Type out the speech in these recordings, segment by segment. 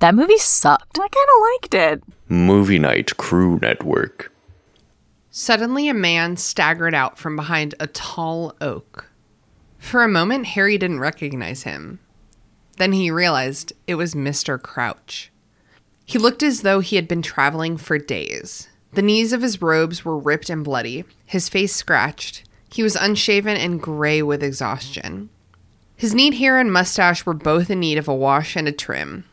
That movie sucked. I kind of liked it. Movie Night Crew Network. Suddenly, a man staggered out from behind a tall oak. For a moment, Harry didn't recognize him. Then he realized it was Mr. Crouch. He looked as though he had been traveling for days. The knees of his robes were ripped and bloody, his face scratched. He was unshaven and gray with exhaustion. His neat hair and mustache were both in need of a wash and a trim.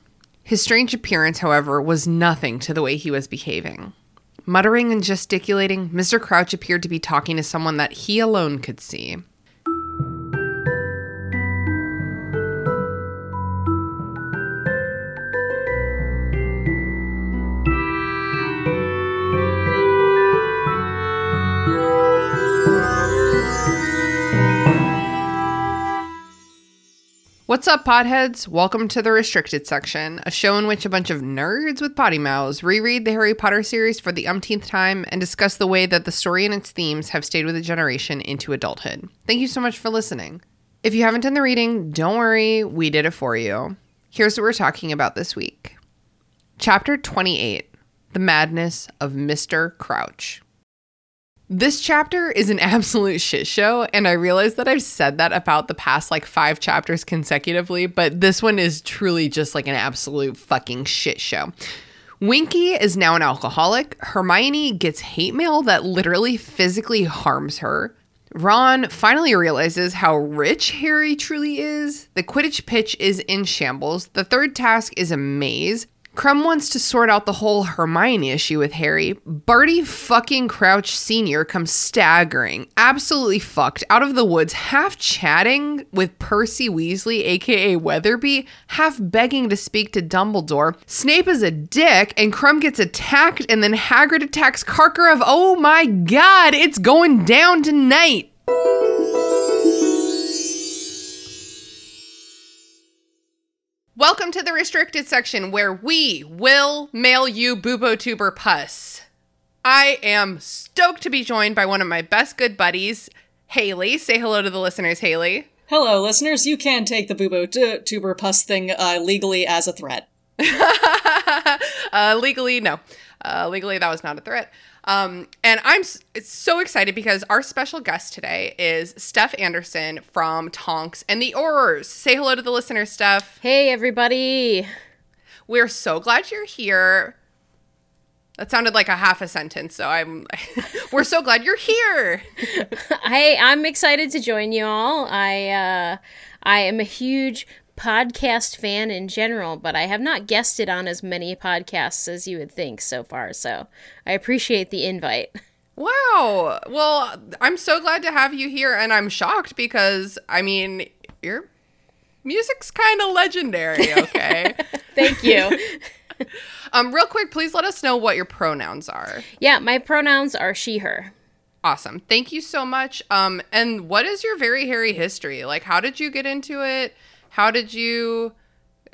His strange appearance, however, was nothing to the way he was behaving. Muttering and gesticulating, Mr. Crouch appeared to be talking to someone that he alone could see. What's up, potheads? Welcome to the restricted section, a show in which a bunch of nerds with potty mouths reread the Harry Potter series for the umpteenth time and discuss the way that the story and its themes have stayed with a generation into adulthood. Thank you so much for listening. If you haven't done the reading, don't worry, we did it for you. Here's what we're talking about this week Chapter 28 The Madness of Mr. Crouch. This chapter is an absolute shit show, and I realize that I've said that about the past like five chapters consecutively, but this one is truly just like an absolute fucking shit show. Winky is now an alcoholic. Hermione gets hate mail that literally physically harms her. Ron finally realizes how rich Harry truly is. The Quidditch pitch is in shambles. The third task is a maze. Krum wants to sort out the whole Hermione issue with Harry. Barty fucking Crouch Sr. comes staggering, absolutely fucked, out of the woods, half chatting with Percy Weasley, aka Weatherby, half begging to speak to Dumbledore. Snape is a dick, and Krum gets attacked, and then Hagrid attacks Karkaroff. Oh my god, it's going down tonight! Welcome to the restricted section where we will mail you Bubotuber pus. I am stoked to be joined by one of my best good buddies, Haley. Say hello to the listeners, Haley. Hello, listeners. You can take the Boobo t- tuber pus thing uh, legally as a threat. uh, legally, no. Uh, legally, that was not a threat. Um, and I'm so excited because our special guest today is Steph Anderson from Tonks and the Aurors. Say hello to the listeners, Steph. Hey, everybody. We're so glad you're here. That sounded like a half a sentence, so I'm. we're so glad you're here. Hey, I'm excited to join you all. I uh, I am a huge podcast fan in general, but I have not guested on as many podcasts as you would think so far. So I appreciate the invite. Wow. Well, I'm so glad to have you here, and I'm shocked because I mean, your music's kind of legendary. Okay. Thank you. um, real quick, please let us know what your pronouns are. yeah, my pronouns are she, her. Awesome. Thank you so much. Um, and what is your very Harry history? Like, how did you get into it? How did you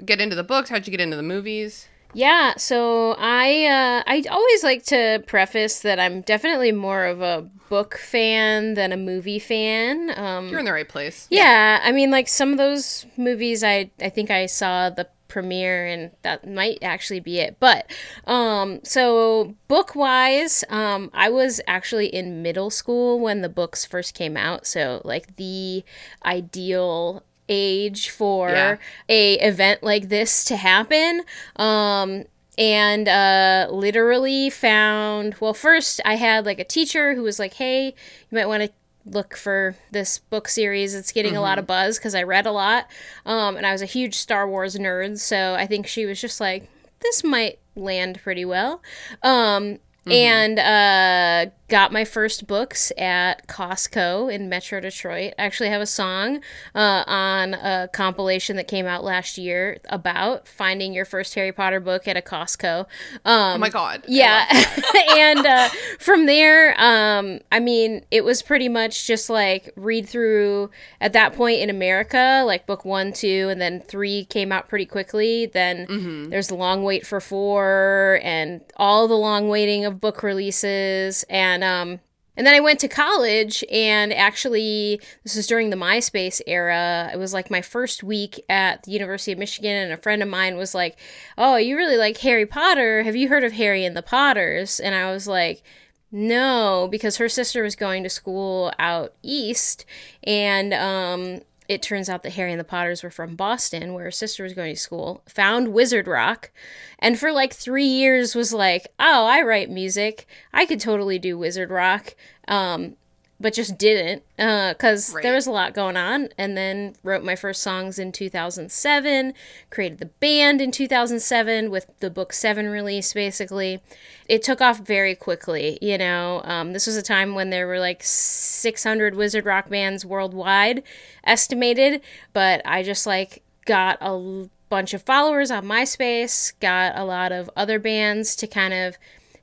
get into the books? How did you get into the movies? Yeah, so I uh, I always like to preface that I'm definitely more of a book fan than a movie fan. Um, You're in the right place. Yeah, I mean, like some of those movies, I I think I saw the premiere, and that might actually be it. But um, so book wise, um, I was actually in middle school when the books first came out. So like the ideal age for Yeah. a event like this to happen. Um, and uh, literally found well first i had like a teacher who was like hey you might want to look for this book series. It's getting a lot of buzz because i read a lot. Um, and i was a huge star wars nerd so i think she was just like this might land pretty well. Um, and uh, got my first books at costco in metro detroit. I actually have a song uh, on a compilation that came out last year about finding your first harry potter book at a costco. Um, Oh my god. Yeah. and uh, from there um, i mean it was pretty much just like read through at that point in america like book one two and then three came out pretty quickly. Then Mm-hmm. there's the long wait for four and all the long waiting of book releases. And um, And then I went to college, and actually, this was during the MySpace era. It was like my first week at the University of Michigan, and a friend of mine was like, Oh, you really like Harry Potter. Have you heard of Harry and the Potters? And I was like, no, because her sister was going to school out east, and um, it turns out that Harry and the Potters were from Boston, where her sister was going to school, found Wizard Rock, and for like three years was like, oh, I write music. I could totally do Wizard Rock. Um, but just didn't because Right. there was a lot going on and then wrote my first songs in 2007 created the band in 2007 with the book seven release basically it took off very quickly you know um, this was a time when there were like 600 wizard rock bands worldwide estimated but i just like got a bunch of followers on myspace got a lot of other bands to kind of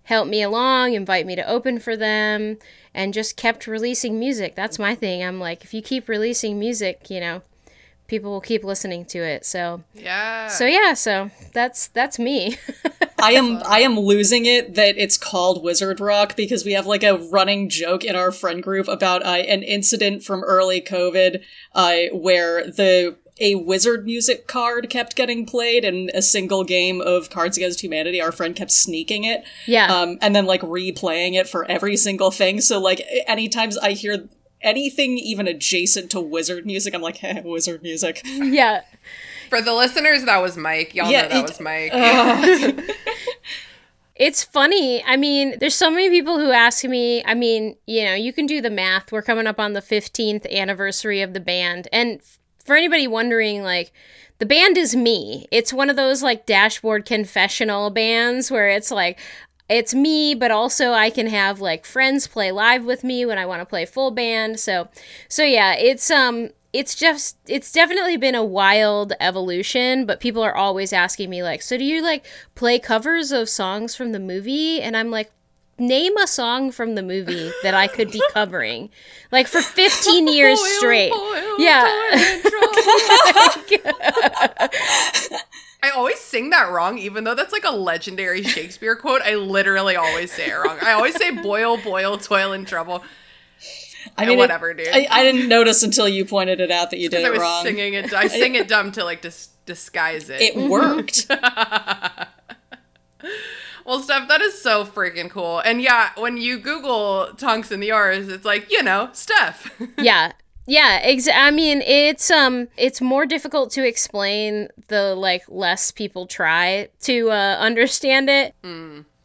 help me along, invite me to open for them, and just kept releasing music. That's my thing. I'm like, if you keep releasing music, you know, people will keep listening to it. So, Yeah. so yeah, so that's that's me. I am I am losing it that it's called Wizard Rock because we have like a running joke in our friend group about uh, an incident from early COVID uh, where the a wizard music card kept getting played in a single game of Cards Against Humanity. Our friend kept sneaking it, yeah. um, and then like replaying it for every single thing. So like anytime I hear anything even adjacent to wizard music, I'm like, hey, wizard music. yeah. For the listeners, that was Mike. Y'all Yeah, know that it- was Mike. It's funny. I mean, there's so many people who ask me, I mean, you know, you can do the math. We're coming up on the 15th anniversary of the band. And f- for anybody wondering, like, the band is me. It's one of those like dashboard confessional bands where it's like, it's me, but also I can have like friends play live with me when I want to play full band. So, so yeah, it's um, it's just it's definitely been a wild evolution. But people are always asking me like, so do you like play covers of songs from the movie? And I'm like, name a song from the movie that I could be covering, like for 15 years Boil, straight. boil, yeah. I always sing that wrong, even though that's like a legendary Shakespeare quote. I literally always say it wrong. I always say boil, boil, toil and trouble. I Yeah, whatever, dude. I, I didn't notice until you pointed it out that you did Because I it was wrong. singing it. I sing it dumb to like dis- disguise it. It worked. Well, Steph, that is so freaking cool. And yeah, when you Google Tonks and the Aurors, it's like, you know, Steph. yeah. Yeah ex- i mean it's um it's more difficult to explain the like less people try to uh understand it.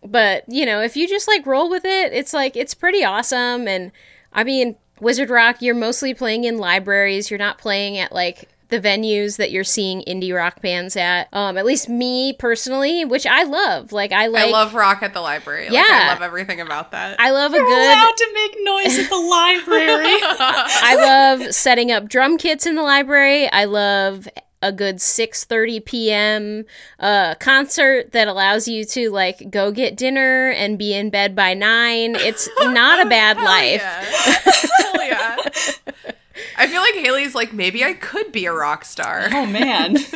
But you know if you just like roll with it it's like it's pretty awesome. And i mean wizard rock you're mostly playing in libraries. You're not playing at like the venues that you're seeing indie rock bands at um at least me personally which i love like i like I love rock at the library. Like, Yeah. I love everything about that. I love a You're good allowed to make noise at the library. I love setting up drum kits in the library. I love a good 6:30 p.m. uh concert that allows you to like go get dinner and be in bed by 9. It's not a bad Hell life. Yeah. Hell yeah. I feel like Haley's like, maybe I could be a rock star. oh man.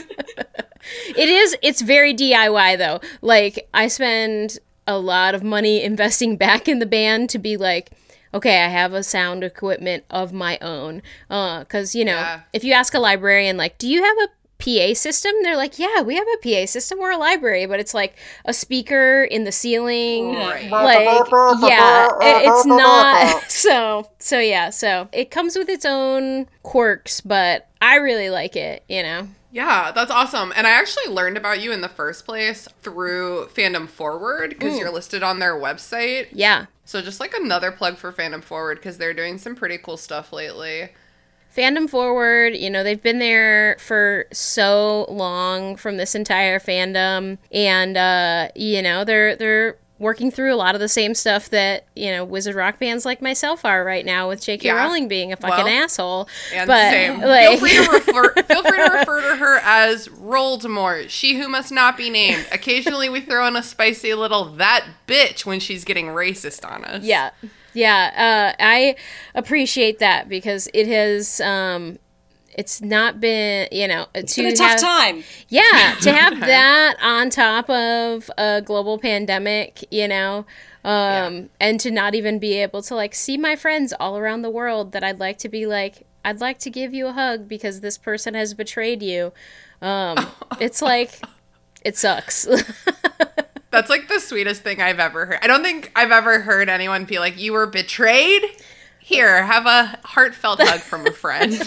It is it's very DIY though. Like I spend a lot of money investing back in the band to be like okay, I have a sound equipment of my own. Uh cuz you know, Yeah. if you ask a librarian like, "Do you have a PA system?" They're like, "Yeah, we have a PA system. We're a library, but it's like a speaker in the ceiling." Right. Like, yeah, it's not so so yeah, so it comes with its own quirks, but I really like it, you know. Yeah, that's awesome. And I actually learned about you in the first place through Fandom Forward because mm. you're listed on their website. Yeah. So just like another plug for Fandom Forward because they're doing some pretty cool stuff lately. Fandom forward you know they've been there for so long from this entire fandom and uh you know they're they're working through a lot of the same stuff that you know wizard rock bands like myself are right now with jk Yeah. rowling being a fucking Well, asshole And but same. like feel free to refer feel free to refer to her as Voldemort, she who must not be named. Occasionally we throw in a spicy little that bitch when she's getting racist on us. Yeah. Yeah. Uh, I appreciate that because it has, um, it's not been you know to Been a tough have, time. yeah to have that on top of a global pandemic you know um and to not even be able to like see my friends all around the world that i'd like to be like i'd like to give you a hug because this person has betrayed you um it's like it sucks That's like the sweetest thing I've ever heard. I don't think I've ever heard anyone be like, "You were betrayed." Here, have a heartfelt hug from a friend.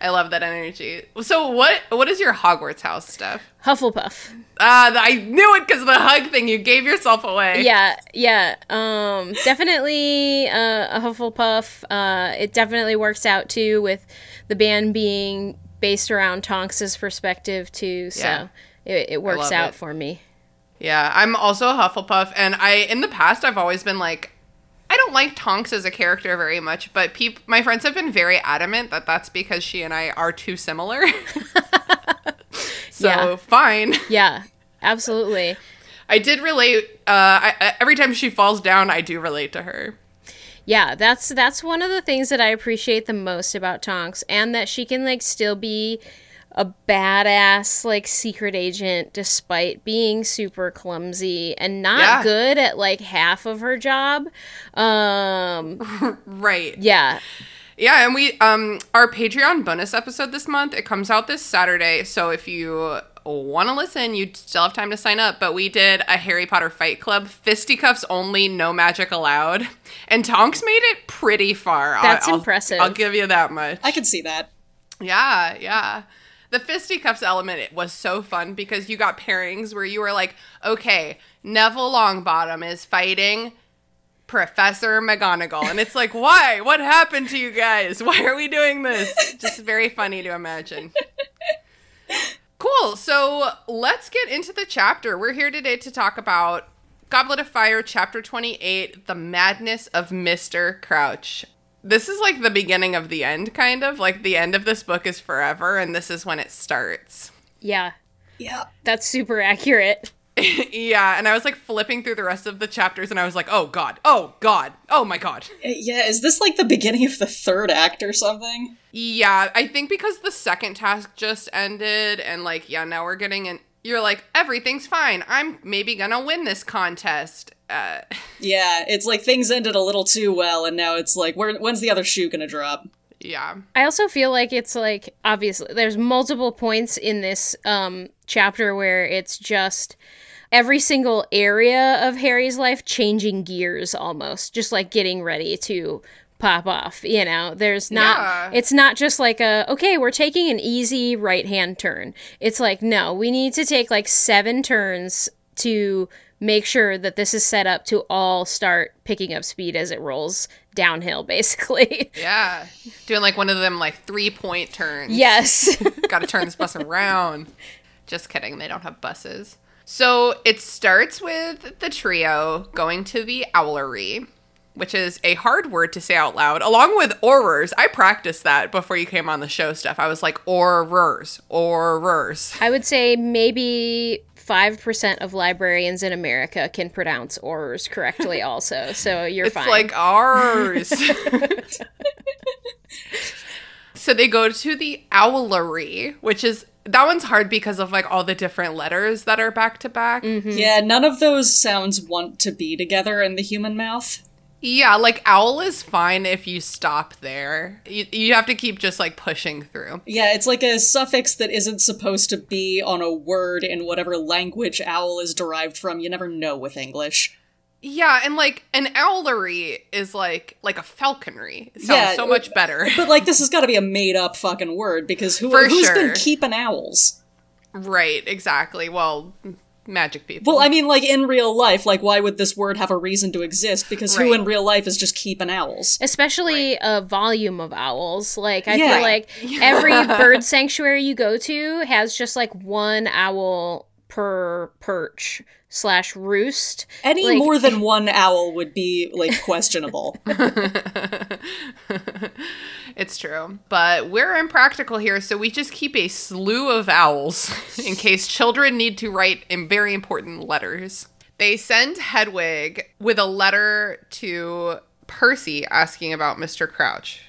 I love that energy. So, what what is your Hogwarts house, Steph? hufflepuff Ah, th- I knew it because of the hug thing. You gave yourself away. yeah yeah um definitely uh, a hufflepuff uh it definitely works out too with the band being based around tonks's perspective too so Yeah. It, it works out it. for me Yeah, I'm also a Hufflepuff, and I in the past I've always been like, I don't like Tonks as a character very much, but peop- my friends have been very adamant that that's because she and I are too similar. so Yeah. fine. yeah absolutely I did relate. Uh, I, I, every time she falls down, I do relate to her. yeah that's that's one of the things that i appreciate the most about tonks and that she can like still be a badass like secret agent despite being super clumsy and not Yeah. good at like half of her job um Right. yeah Yeah, and we um our Patreon bonus episode this month, it comes out this Saturday. So if you want to listen, you still have time to sign up, but we did a Harry Potter Fight Club, fisticuffs only, no magic allowed. And Tonks made it pretty far. That's I'll- impressive. I'll give you that much. I can see that. Yeah, yeah. The fisticuffs element it was so fun because you got pairings where you were like, okay, Neville Longbottom is fighting Professor McGonagall. And it's like, why? What happened to you guys? Why are we doing this? Just very funny to imagine. Cool. So let's get into the chapter. We're here today to talk about Goblet of Fire, Chapter 28 The Madness of Mr. Crouch. This is like the beginning of the end, kind of. Like the end of this book is forever, and this is when it starts. yeah Yeah. that's super accurate yeah, and I was like flipping through the rest of the chapters, and I was like, oh god, oh god, oh my god. Uh, Yeah, is this like the beginning of the third act or something? Yeah, I think because the second task just ended, and like, yeah, now we're getting in. You're like, everything's fine. I'm maybe gonna win this contest. Uh, Yeah, it's like things ended a little too well, and now it's like, where, when's the other shoe gonna drop? yeah. I also feel like it's like obviously there's multiple points in this um chapter where it's just every single area of Harry's life changing gears almost, just like getting ready to pop off, you know. There's not Yeah. it's not just like a okay, we're taking an easy right-hand turn. It's like no, we need to take like 7 turns to make sure that this is set up to all start picking up speed as it rolls downhill basically. Yeah. Doing like one of them like three point turns. yes. Gotta turn this bus around. Just kidding, they don't have buses. So it starts with the trio going to the owlery, which is a hard word to say out loud, along with Aurors. I practiced that before you came on the show Steph. I was like, Aurors, Aurors. I would say maybe 5% of librarians in America can pronounce orrs correctly, also. So you're fine. It's fine. like ours. so they go to the owlery, which is that one's hard because of like all the different letters that are back to back. Mm-hmm. Yeah, none of those sounds want to be together in the human mouth. Yeah, like owl is fine if you stop there. You, you have to keep just like pushing through. Yeah, it's like a suffix that isn't supposed to be on a word in whatever language owl is derived from. You never know with English. Yeah, and like an owlery is like like a falconry. It sounds Yeah, so much better. But like, this has got to be a made up fucking word because who, For who's sure. been keeping owls? right, exactly. Well, magic people. Well, I mean, like in real life, like why would this word have a reason to exist? Because who in real life is just keeping owls? Especially a volume of owls. Like, I Yeah. feel like every bird sanctuary you go to has just like one owl per perch slash roost. Any Like- more than one owl would be like questionable. It's true. But we're impractical here, so we just keep a slew of owls in case children need to write in very important letters. They send Hedwig with a letter to Percy asking about Mr. Crouch.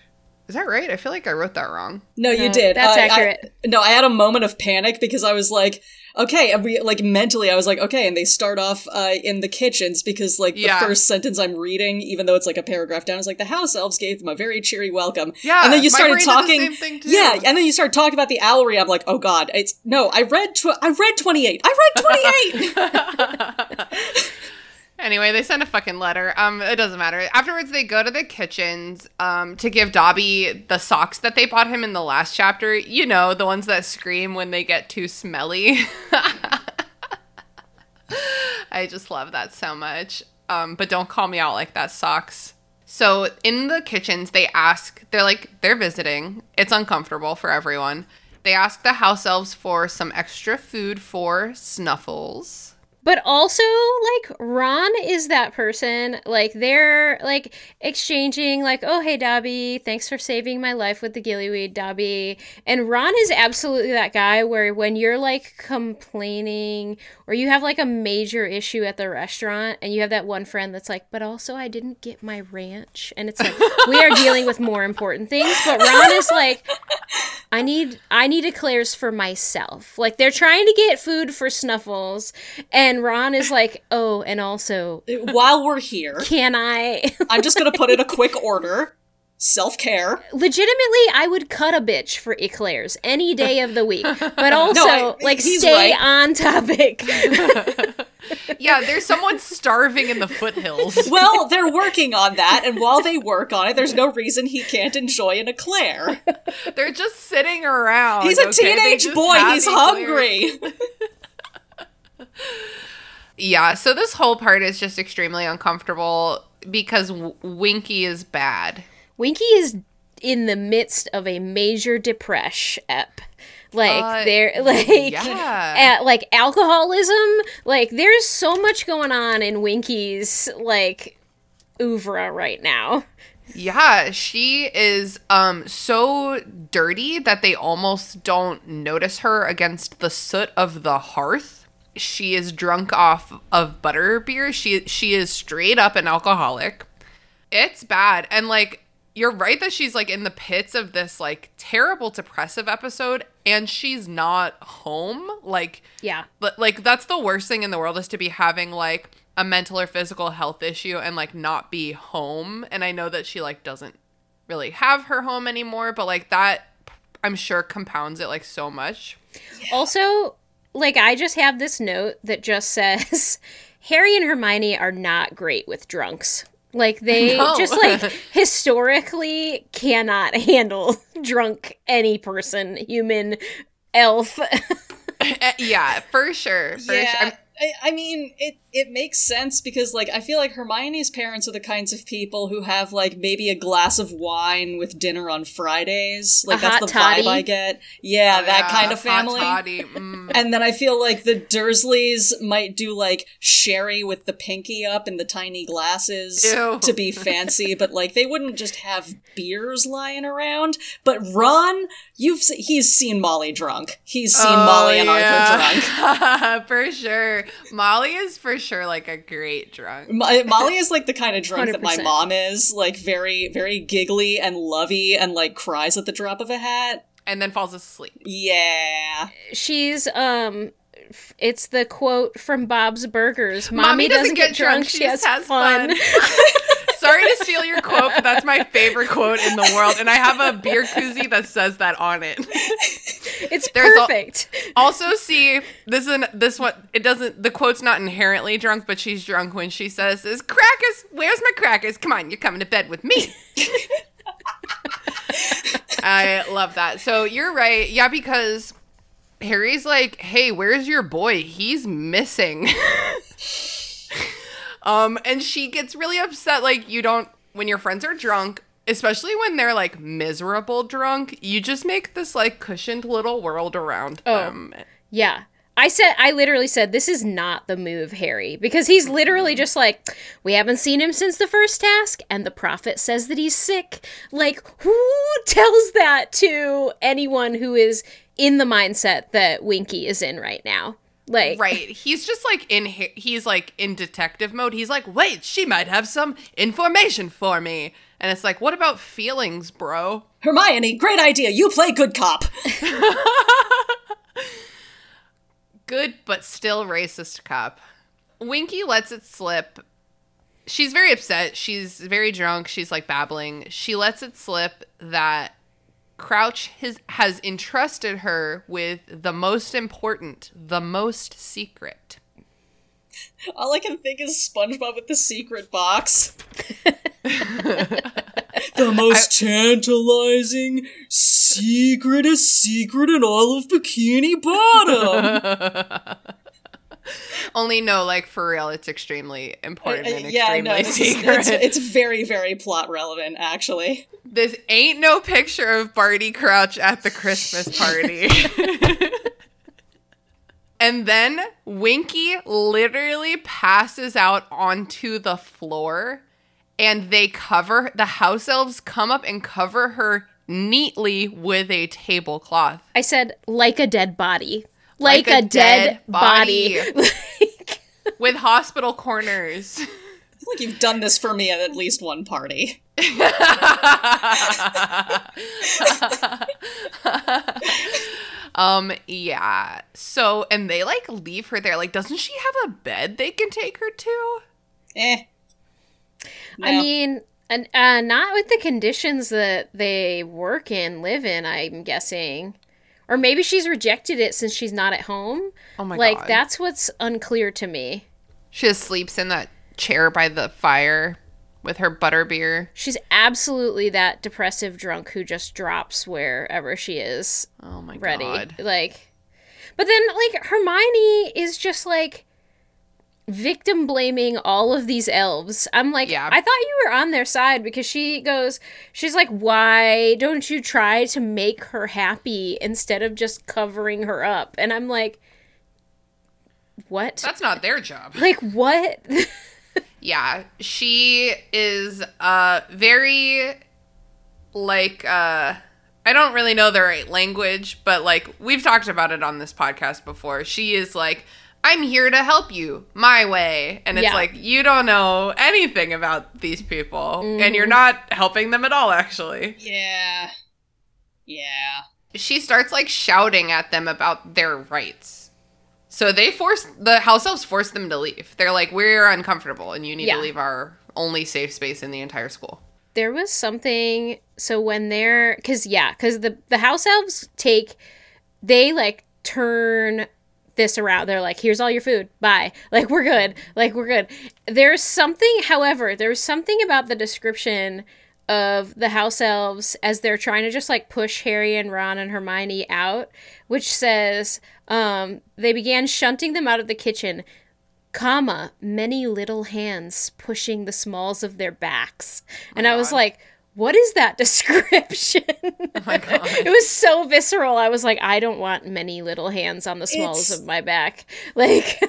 Is that right? I feel like I wrote that wrong. No, you No, did. that's I- I- accurate. no, I had a moment of panic because I was like, okay, and we, like mentally, I was like, okay, and they start off uh, in the kitchens because like the Yeah. first sentence I'm reading, even though it's like a paragraph down, is like the house elves gave them a very cheery welcome. Yeah, and then you started the talking. same thing, too. Yeah, and then you start talking about the owlery. I'm like, oh god, it's no. I read. Tw- I read 28. I read 28. Anyway, they send a fucking letter. Um, it doesn't matter. Afterwards, they go to the kitchens um, to give Dobby the socks that they bought him in the last chapter. You know, the ones that scream when they get too smelly. I just love that so much. Um, but don't call me out like that, socks. So in the kitchens, they ask, they're like, they're visiting. It's uncomfortable for everyone. They ask the house elves for some extra food for Snuffles. But also, like, Ron is that person. Like, they're, like, exchanging, like, oh, hey, Dobby, thanks for saving my life with the gillyweed, Dobby. And Ron is absolutely that guy where when you're, like, complaining or you have, like, a major issue at the restaurant and you have that one friend that's like, but also I didn't get my ranch. And it's like, we are dealing with more important things. But Ron is like, I need I need eclairs for myself. Like they're trying to get food for Snuffles, and Ron is like, "Oh, and also, While we're here, can I?" I'm just gonna put in a quick order. Self care. Legitimately, I would cut a bitch for eclairs any day of the week, but also I- like stay right. on topic. Yeah, there's someone starving in the foothills. Well, they're working on that, and while they work on it, there's no reason he can't enjoy an eclair. They're just sitting around. He's a okay? Teenage boy, he's eclairs. hungry. Yeah, so this whole part is just extremely uncomfortable because w- Winky is bad. Winky is in the midst of a major depression. Ep. Like Uh, they're like yeah. at, like alcoholism. Like there's so much going on in Winky's like oeuvre right now. Yeah, she is um so dirty that they almost don't notice her against the soot of the hearth. She is drunk off of butter beer. She she is straight up an alcoholic. It's bad. And like you're right that she's like in the pits of this like terrible depressive episode and she's not home. Like Yeah. but like that's the worst thing in the world is to be having like a mental or physical health issue and like not be home and i know that she like doesn't really have her home anymore but like that i'm sure compounds it like so much Also, like I just have this note that just says Harry and Hermione are not great with drunks. Like they No. just like historically cannot handle drunk any person, human, elf. Yeah for sure for yeah, sure I'm- I, I mean, it it makes sense because like I feel like Hermione's parents are the kinds of people who have like maybe a glass of wine with dinner on Fridays. Like A that's hot the toddy? vibe I get. Yeah, oh, that yeah, kind of hot family. toddy, mm. And then I feel like the Dursleys might do like sherry with the pinky up in the tiny glasses Ew. to be fancy, but like they wouldn't just have beers lying around. But Ron, you've se- he's seen Molly drunk. He's seen Oh, Molly and Arthur drunk. drunk for sure molly is for sure like a great drunk Mo- Molly is like the kind of drunk that my mom is, like very, very giggly and lovey and like cries at the drop of a hat. and then falls asleep Yeah. She's um it's the quote from Bob's Burgers. Mommy, Mommy doesn't, get, drunk, she has, fun. Sorry to steal your quote, but that's my favorite quote in the world. And I have a beer koozie that says that on it. it's There's al- perfect. Also, see, this is an, this one. It doesn't. The quote's not inherently drunk, but she's drunk when she says, "Is crackers? Where's my crackers? Come on, you're coming to bed with me." I love that. So you're right. Yeah, because Harry's like, "Hey, where's your boy? He's missing." um, and she gets really upset. Like, you don't when your friends are drunk. Especially when they're like miserable drunk, you just make this like cushioned little world around Oh. them. Yeah. I said I literally said this is not the move, Harry, because he's literally mm-hmm. just like, we haven't seen him since the first task, and the prophet says that he's sick. Like, who tells that to anyone who is in the mindset that Winky is in right now? Like, Right. He's just like in he's like in detective mode. He's like, "Wait, she might have some information for me." And it's like, what about feelings, bro? Hermione, great idea. You play good cop. Good, but still racist cop. Winky lets it slip. She's very upset. She's very drunk. She's like babbling. She lets it slip that Crouch has, has entrusted her with the most important, the most secret. All I can think is SpongeBob with the secret box. the most tantalizing, secretest secret in all of Bikini Bottom. Only no, like for real, it's extremely important and Uh, yeah, extremely no, is- secret. it's, it's very, very plot relevant, actually. This ain't no picture of Barty Crouch at the Christmas party. And then Winky literally passes out onto the floor and they cover the house elves come up and cover her neatly with a tablecloth. I said like a dead body. Like, a, dead, body. with hospital corners. Like you've done this for me at at least one party. um yeah. So and they like leave her there. Like doesn't she have a bed they can take her to? Eh. I mean, and, uh, not with the conditions that they work in, live in, I'm guessing. Or maybe she's rejected it since she's not at home. Oh my like, god. that's what's unclear to me. She just sleeps in that chair by the fire with her butterbeer. She's absolutely that depressive drunk who just drops wherever she is Oh my ready. god. Like, but then, like, Hermione is just like victim blaming all of these elves. I'm like, Yeah. I thought you were on their side because she goes, she's like, why don't you try to make her happy instead of just covering her up? And I'm like, what? That's not their job. like, what? Yeah, she is uh very like uh I don't really know the right language, but like we've talked about it on this podcast before. She is like I'm here to help you my way. And it's Yeah. like you don't know anything about these people and you're not helping them at all actually. Yeah. Yeah. She starts like shouting at them about their rights. So they force the house elves force them to leave. They're like, We're uncomfortable and you need Yeah. to leave our only safe space in the entire school. there was something so when they're because yeah because the the house elves take they like turn this around they're like here's all your food bye like we're good like we're good there's something however there's something about the description of the house elves as they're trying to just like push harry and ron and hermione out which says um, they began shunting them out of the kitchen comma many little hands pushing the smalls of their backs and i was God. like what is that description? Oh my god. it was so visceral. I was like i don't want many little hands on the smalls It's- of my back. Like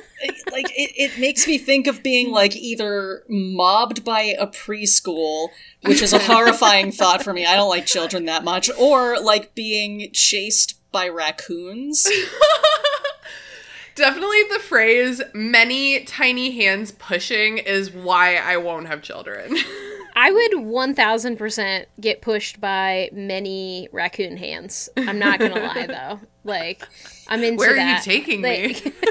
like it, it makes me think of being like either mobbed by a preschool which is a horrifying thought for me. I don't like children that much. Or like being chased by raccoons. Definitely the phrase many tiny hands pushing is why I won't have children. I would 1000% get pushed by many raccoon hands. I'm not gonna lie though. Like i'm into Where are you taking Like- me?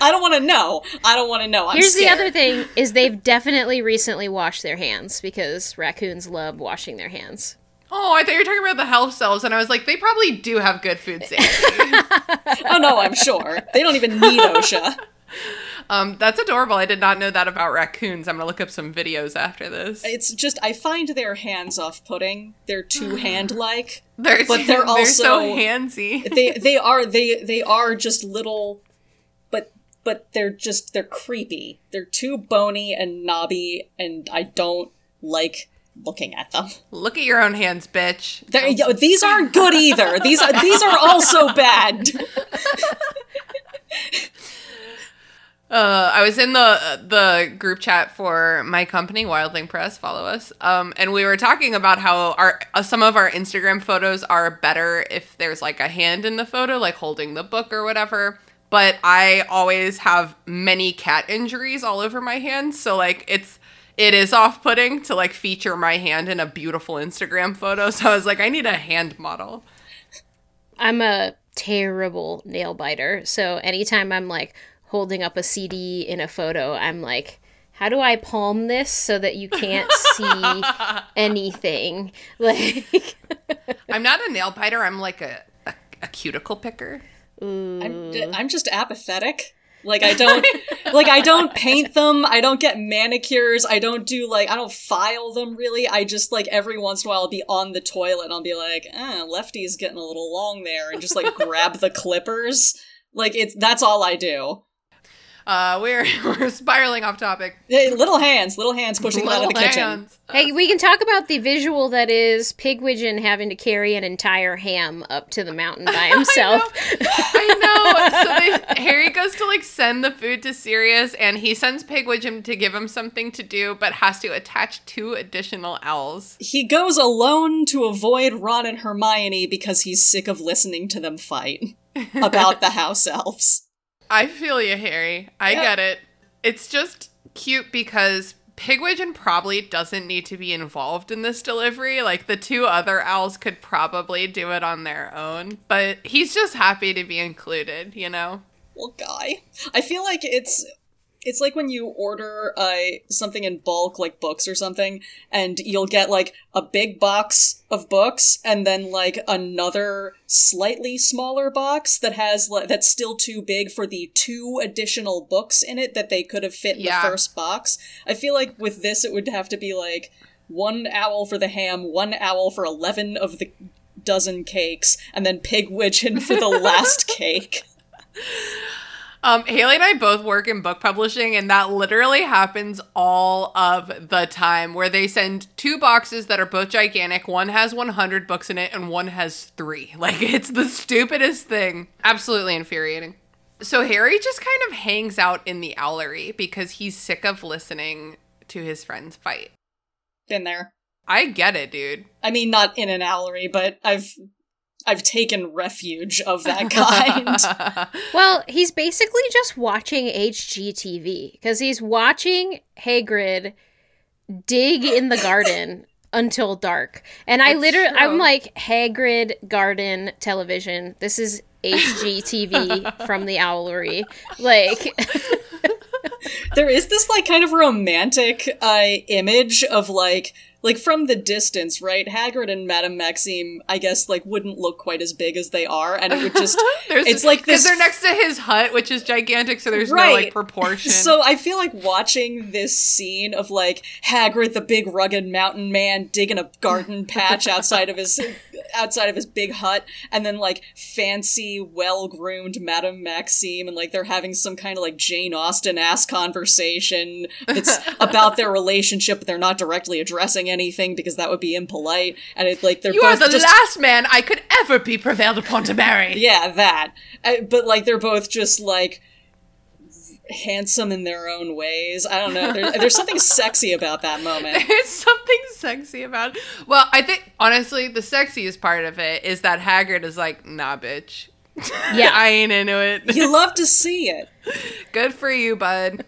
i don't want to know. I don't want to know. I'm Here's the other thing is they've definitely recently washed their hands because raccoons love washing their hands. Oh, I thought you were talking about the house elves, and I was like, they probably do have good food safety. oh no i'm sure. They don't even need osha um, that's adorable. I did not know that about raccoons. I'm gonna look up some videos after this. it's just i find their hands off-putting they're too hand-like They're, but they're they're so also- handsy. they they are they they are just little but but they're just they're creepy they're too bony and knobby and i don't like looking at them Look at your own hands, bitch. Yo, these aren't good either these are these are also bad Uh, I was in the the group chat for my company, Wildling Press. Follow us. Um, and we were talking about how our uh, some of our Instagram photos are better if there's like a hand in the photo, like holding the book or whatever. But I always have many cat injuries all over my hands, so like it's it is off-putting to like feature my hand in a beautiful Instagram photo. So I was like, I need a hand model. I'm a terrible nail biter. So anytime I'm like holding up a CD in a photo, I'm like, how do I palm this so that you can't see anything? Like, I'm not a nail biter. I'm like a a, a cuticle picker. I'm, I'm just apathetic. Like I don't like I don't paint them, I don't get manicures, I don't do like I don't file them really. I just like every once in a while I'll be on the toilet and I'll be like, eh, lefty's getting a little long there and just like grab the clippers. Like it's that's all I do. Uh, we're we're spiraling off topic. Hey, little hands, little hands pushing them out of the Little kitchen. hands. hey, we can talk about the visual that is Pigwidgeon having to carry an entire ham up to the mountain by himself. I know. So they, Harry goes to like send the food to Sirius, and he sends Pigwidgeon to give him something to do, but has to attach two additional owls. He goes alone to avoid Ron and Hermione because he's sick of listening to them fight about the house elves. I feel you, Harry. I Yeah. get it. It's just cute because Pigwidgeon probably doesn't need to be involved in this delivery. Like the two other owls could probably do it on their own, but he's just happy to be included, you know? Well, guy, I feel like it's it's like when you order uh, something in bulk, like books or something, and you'll get like a big box of books, and then like another slightly smaller box that has like, that's still too big for the two additional books in it that they could have fit in Yeah. the first box. I feel like with this, it would have to be like one owl for the ham, one owl for eleven of the dozen cakes, and then pig Pigwidgeon for the last cake. Um, Haley and I both work in book publishing, and that literally happens all of the time where they send two boxes that are both gigantic. One has 100 books in it, and one has three. Like, it's the stupidest thing. Absolutely infuriating. So, Harry just kind of hangs out in the owlery because he's sick of listening to his friends fight. Been there. I get it, dude. I mean, not in an owlery, but I've I've taken refuge of that kind. Well, he's basically just watching HGTV because he's watching Hagrid dig in the garden until dark. And I literally, true. I'm like, Hagrid garden television. This is HGTV from the Owlery. Like, there is this like kind of romantic uh, image of like like from the distance, right? Hagrid and Madame Maxime, I guess, like wouldn't look quite as big as they are, and it would just it's like because this they're next to his hut, which is gigantic, so there's no like proportion. So I feel like watching this scene of like Hagrid, the big rugged mountain man, digging a garden patch outside of his outside of his big hut, and then like fancy, well groomed Madame Maxime, and like they're having some kind of like Jane Austen ass conversation that's about their relationship, but they're not directly addressing anything because that would be impolite. And it's like they're you are both the just last man I could ever be prevailed upon to marry. yeah, that. Uh, but like they're both just like handsome in their own ways. I don't know. There, there's something sexy about that moment. There's something sexy about it. Well, I think honestly, the sexiest part of it is that Hagrid is like, nah, bitch. Yeah. I ain't into it. You love to see it. Good for you, bud.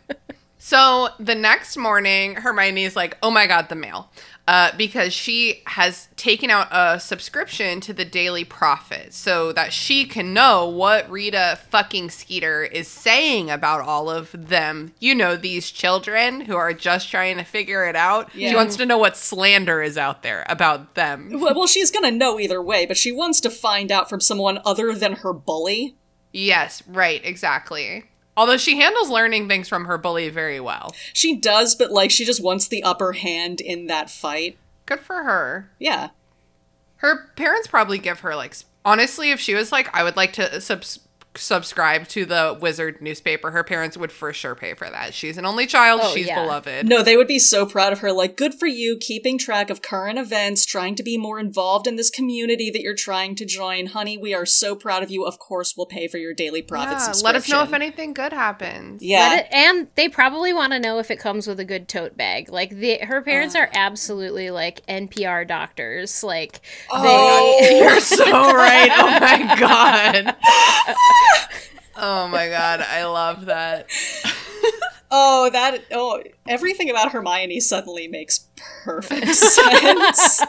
so the next morning, Hermione's like, oh my god, the mail. Uh, because she has taken out a subscription to the Daily Prophet so that she can know what Rita fucking Skeeter is saying about all of them. You know, these children who are just trying to figure it out. She wants to know what slander is out there about them. Well, well, she's gonna know either way, but she wants to find out from someone other than her bully. Yes, right, exactly. Although she handles learning things from her bully very well. She does, but like she just wants the upper hand in that fight. Good for her. Yeah. Her parents probably give her like honestly if she was like I would like to subs- subscribe to the Wizard newspaper, her parents would for sure pay for that. She's an only child, Oh, she's yeah. beloved. No, they would be so proud of her. Like, good for you, keeping track of current events, trying to be more involved in this community that you're trying to join. Honey, we are so proud of you. Of course, we'll pay for your Daily Prophet Yeah, let us know if anything good happens. Yeah. It, and they probably want to know if it comes with a good tote bag. Like the, her parents Uh. are absolutely like NPR doctors. Like Oh. You're so right. Oh my god. oh my god, I love that. Oh, that oh, everything about Hermione suddenly makes perfect sense.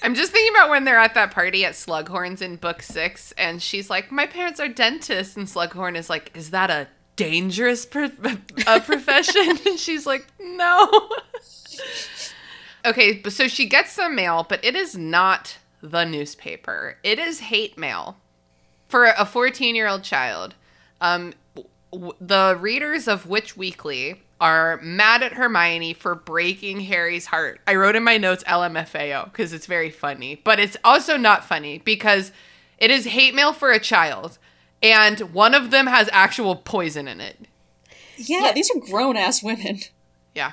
I'm just thinking about when they're at that party at Slughorn's in book six, and she's like, "My parents are dentists," and Slughorn is like, "Is that a dangerous pro- a profession?" and she's like, "No." okay, so she gets some mail, but it is not the newspaper. It is hate mail for a 14 year old child. Um, w- the readers of Witch Weekly are mad at Hermione for breaking Harry's heart. I wrote in my notes LMFAO because it's very funny, but it's also not funny because it is hate mail for a child, and one of them has actual poison in it. yeah, these are grown ass women. Yeah.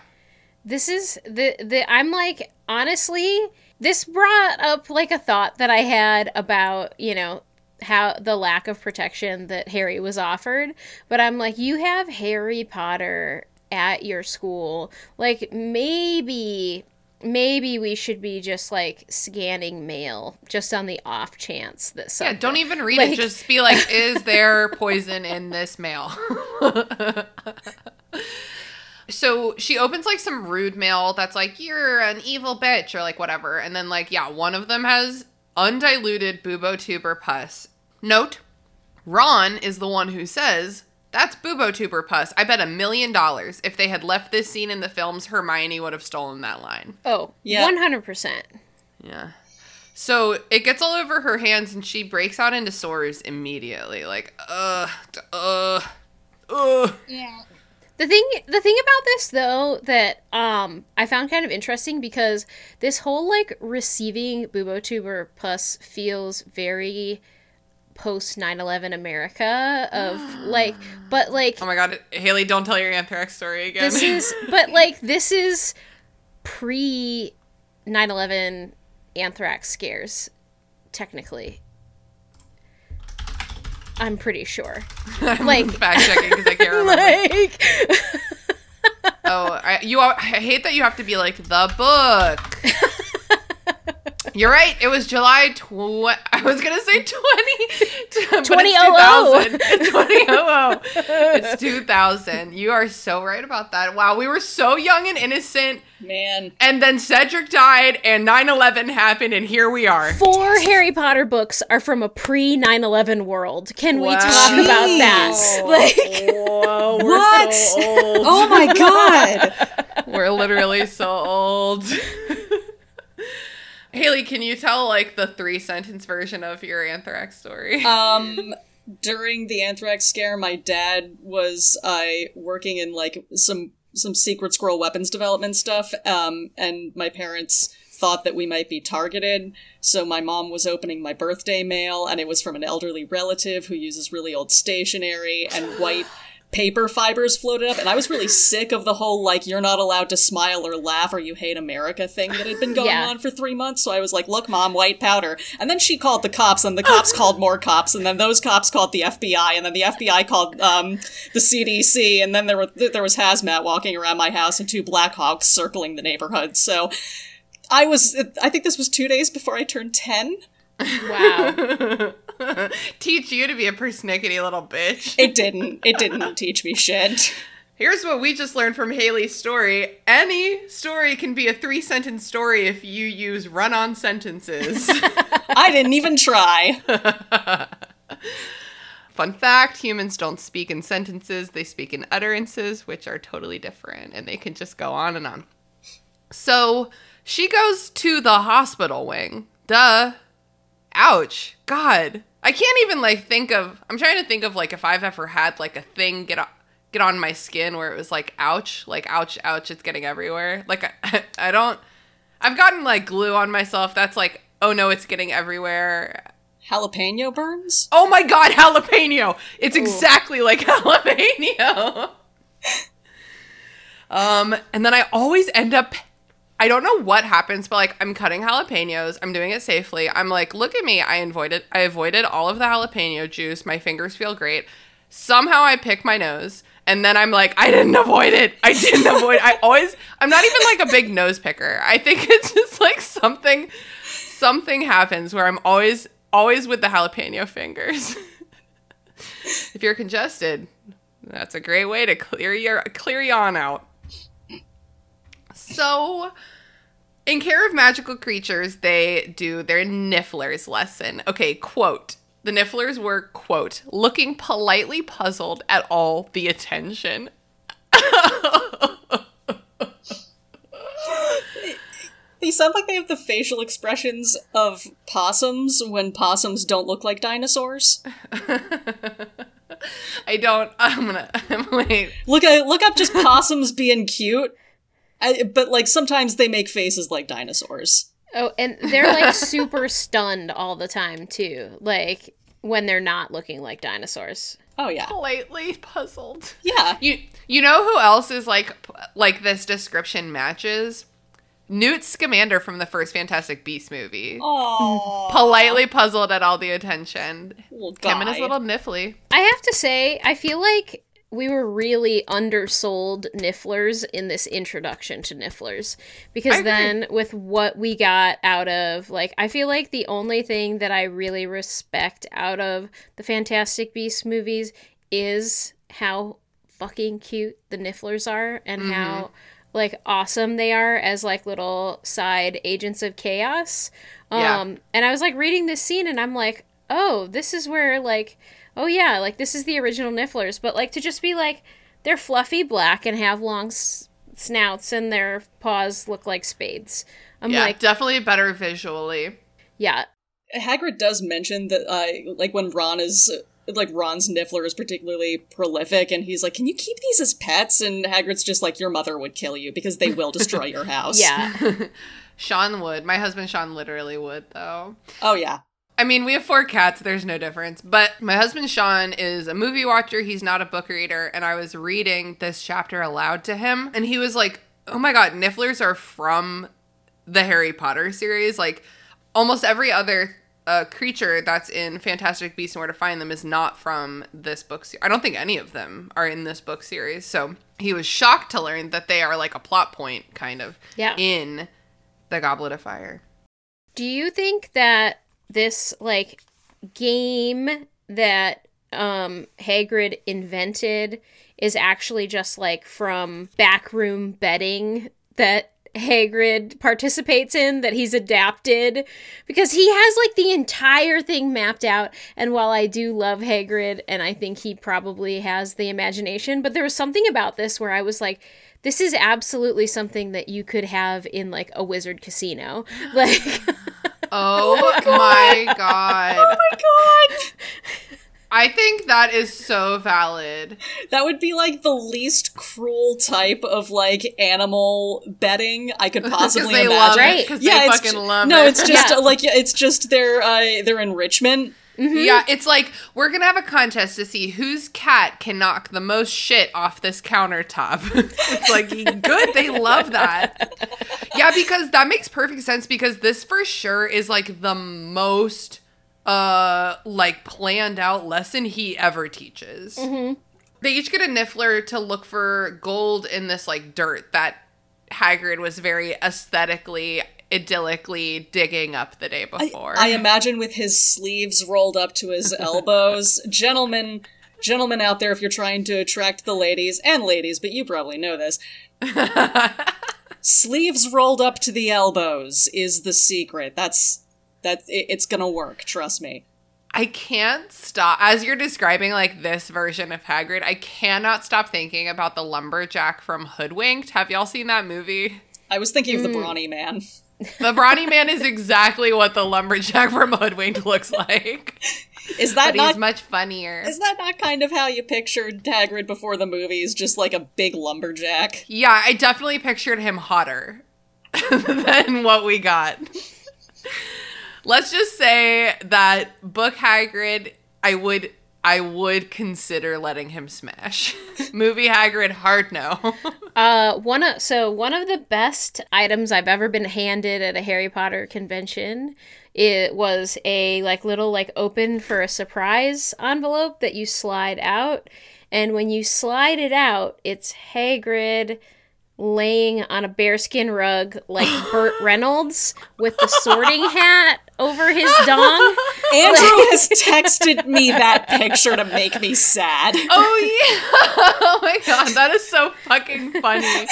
this is the the I'm like honestly this brought up like a thought that I had about, you know, how the lack of protection that Harry was offered, but I'm like you have Harry Potter at your school. Like maybe maybe we should be just like scanning mail just on the off chance that so Yeah, don't even read like- it. Just be like, is there poison in this mail? so she opens like some rude mail that's like, you're an evil bitch, or like whatever. And then, like, yeah, one of them has undiluted bubotuber pus. Note Ron is the one who says, that's Bubotuber pus. I bet a million dollars if they had left this scene in the films, Hermione would have stolen that line. Oh, Yeah. 100%. Yeah. So it gets all over her hands and she breaks out into sores immediately. Like, uh, uh, uh. The thing the thing about this though that um I found kind of interesting because this whole like receiving bubotuber pus feels very post 9/11 America of like but like Oh my god, Haley, don't tell your anthrax story again. this is but like this is pre 9/11 anthrax scares technically. I'm pretty sure. like fact checking because I can't remember. like oh, I, you. all- I hate that you have to be like the book. You're right. It was July tw- I was gonna say twenty. 2000. It's 2000. It's 2000. You are so right about that. Wow, we were so young and innocent, Man. and then Cedric died, and 9/11 happened, and here we are. Four Harry Potter books are from a pre 9 11 world. Can we Wow. talk about that? Like, Whoa, What? so. Oh my god. We're literally so old. Haley, can you tell like the three sentence version of your anthrax story? um during the anthrax scare my dad was uh working in like some some secret squirrel weapons development stuff um and my parents thought that we might be targeted so my mom was opening my birthday mail and it was from an elderly relative who uses really old stationery and white paper fibers floated up and i was really sick of the whole like you're not allowed to smile or laugh or you hate america thing that had been going Yeah. on for three months. So i was like look mom white powder. And then she called the cops and the cops called more cops and then those cops called the fbi and then the fbi called um, the cdc and then there were there was hazmat walking around my house and two blackhawks circling the neighborhood. So i was i think this was two days before i turned 10 wow. Teach you to be a persnickety little bitch. it didn't it didn't teach me shit Here's what we just learned from Haley's story. Any story can be a three sentence story if you use run on sentences. i didn't even try Fun fact humans don't speak in sentences, they speak in utterances, which are totally different, and they can just go on and on. So she goes to the hospital wing. Duh. Ouch. God. I can't even like think of I'm trying to think of like if I've ever had like a thing get on get on my skin where it was like ouch, like ouch, ouch, it's getting everywhere. Like I, I don't I've gotten like glue on myself that's like oh no, it's getting everywhere. jalapeno burns Oh my god, jalapeno! It's exactly like jalapeno. um, and then I always end up I don't know what happens, but like I'm cutting jalapenos, I'm doing it safely. I'm like, look at me, I avoided I avoided all of the jalapeno juice. My fingers feel great. Somehow I pick my nose, and then I'm like, I didn't avoid it. I didn't avoid I always I'm not even like a big nose picker. I think it's just like something something happens where I'm always always with the jalapeno fingers. if you're congested, That's a great way to clear your clear yawn out. So, in Care of Magical Creatures, they do their Nifflers lesson. Okay, quote. The Nifflers were, quote, looking politely puzzled at all the attention. They sound like they have the facial expressions of possums when possums don't look like dinosaurs. I don't. I'm gonna. wait. Look, uh, look up just possums being cute. I, but like sometimes they make faces like dinosaurs. Oh, and they're like super stunned all the time too. Like when they're not looking like dinosaurs. Oh yeah, Politely puzzled. yeah. You you know who else is like like this description matches? Newt Scamander from the first Fantastic Beast movie. Oh, Politely puzzled at all the attention. little Him and his little niffly. I have to say, I feel like we were really undersold Nifflers in this introduction to Nifflers. Because then, with what we got out of, like, I feel like the only thing that I really respect out of the Fantastic Beasts movies is how fucking cute the Nifflers are and Mm-hmm. how. Like awesome they are as like little side agents of chaos. Yeah. Um and I was like reading this scene and I'm like, oh, this is where like oh yeah, like this is the original Nifflers, but like to just be like they're fluffy black and have long s- snouts and their paws look like spades. I'm yeah, like, definitely better visually. yeah, Hagrid does mention that, uh, like when Ron is like Ron's Niffler is particularly prolific, and he's like, "Can you keep these as pets?" And Hagrid's just like, "Your mother would kill you because they will destroy your house." yeah, Sean would. My husband Sean literally would though. Oh yeah. I mean, we have four cats. There's no difference. But my husband Sean is a movie watcher. He's not a book reader. And I was reading this chapter aloud to him, and he was like, "Oh my god, Nifflers are from the Harry Potter series. Like, almost every other uh, creature that's in Fantastic Beasts and Where to Find Them is not from this book series. I don't think any of them are in this book series. So he was shocked to learn that they are like a plot point, kind of, yeah. in the Goblet of Fire. Do you think that this like game that um Hagrid invented is actually just like from backroom betting that Hagrid participates in that he's adapted because he has like the entire thing mapped out. And while I do love Hagrid and I think he probably has the imagination but there was something about this where I was like this is absolutely something that you could have in like a wizard casino. Like Oh, my god. Oh my god. I think that is so valid. That would be like the least cruel type of like animal betting I could possibly imagine. love Right. it. Yeah, they it's fucking ju- love no, it. it's just Yeah. uh, like yeah, it's just their uh, their enrichment. Yeah, it's like we're gonna have a contest to see whose cat can knock the most shit off this countertop. it's like good, they love that. Yeah, because that makes perfect sense because this for sure is like the most uh like planned out lesson he ever teaches. They each get a niffler to look for gold in this like dirt that Hagrid was very aesthetically idyllically digging up the day before. I imagine with his sleeves rolled up to his elbows, gentlemen, gentlemen out there, if you're trying to attract the ladies and ladies, but you probably know this. sleeves rolled up to the elbows is the secret. That's that. It, it's gonna work. Trust me. I can't stop as you're describing like this version of Hagrid. I cannot stop thinking about the lumberjack from Hoodwinked. Have y'all seen that movie? I was thinking of the hmm. brawny man. The brawny man is exactly what the lumberjack from Hoodwinked looks like, Is that but not he's much funnier. Is that not kind of how you pictured Hagrid before the movies? Just like a big lumberjack? Yeah, I definitely pictured him hotter than what we got. Let's just say that book Hagrid, I would I would consider letting him smash. Movie Hagrid, hard no. Uh, one of so one of the best items I've ever been handed at a Harry Potter convention. It was a like little like open for a surprise envelope that you slide out, and when you slide it out, it's Hagrid laying on a bearskin rug like Burt Reynolds with the sorting hat over his dong. Andrew has texted me that picture to make me sad. oh yeah. Oh my god, that is so fucking funny.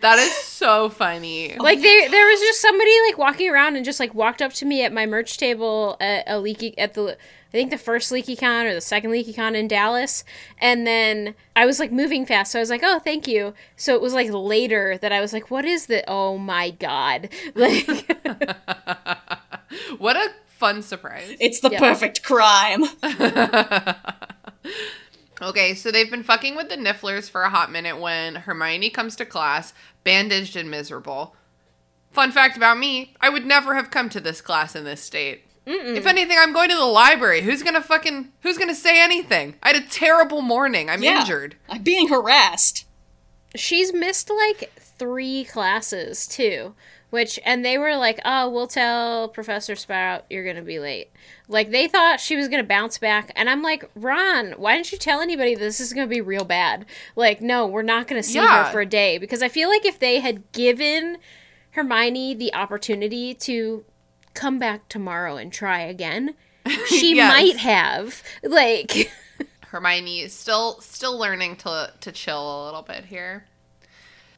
That is so funny. like they, there was just somebody like walking around and just like walked up to me at my merch table at a leaky at the I think the first LeakyCon or the second LeakyCon in Dallas, and then I was like moving fast, so I was like, "Oh, thank you." So it was like later that I was like, "What is the? Oh my god!" Like, what a fun surprise. It's the Yeah. perfect crime. Okay, so they've been fucking with the Nifflers for a hot minute when Hermione comes to class, bandaged and miserable. Fun fact about me, I would never have come to this class in this state. If anything, I'm going to the library. Who's gonna fucking who's gonna say anything? I had a terrible morning. I'm Yeah. injured. I'm being harassed. she's missed like three classes too which and they were like oh we'll tell professor sprout you're gonna be late like they thought she was gonna bounce back and i'm like ron why didn't you tell anybody this is gonna be real bad like no we're not gonna see Yeah. her for a day because i feel like if they had given hermione the opportunity to come back tomorrow and try again she Yes. might have like Hermione is still still learning to to chill a little bit here.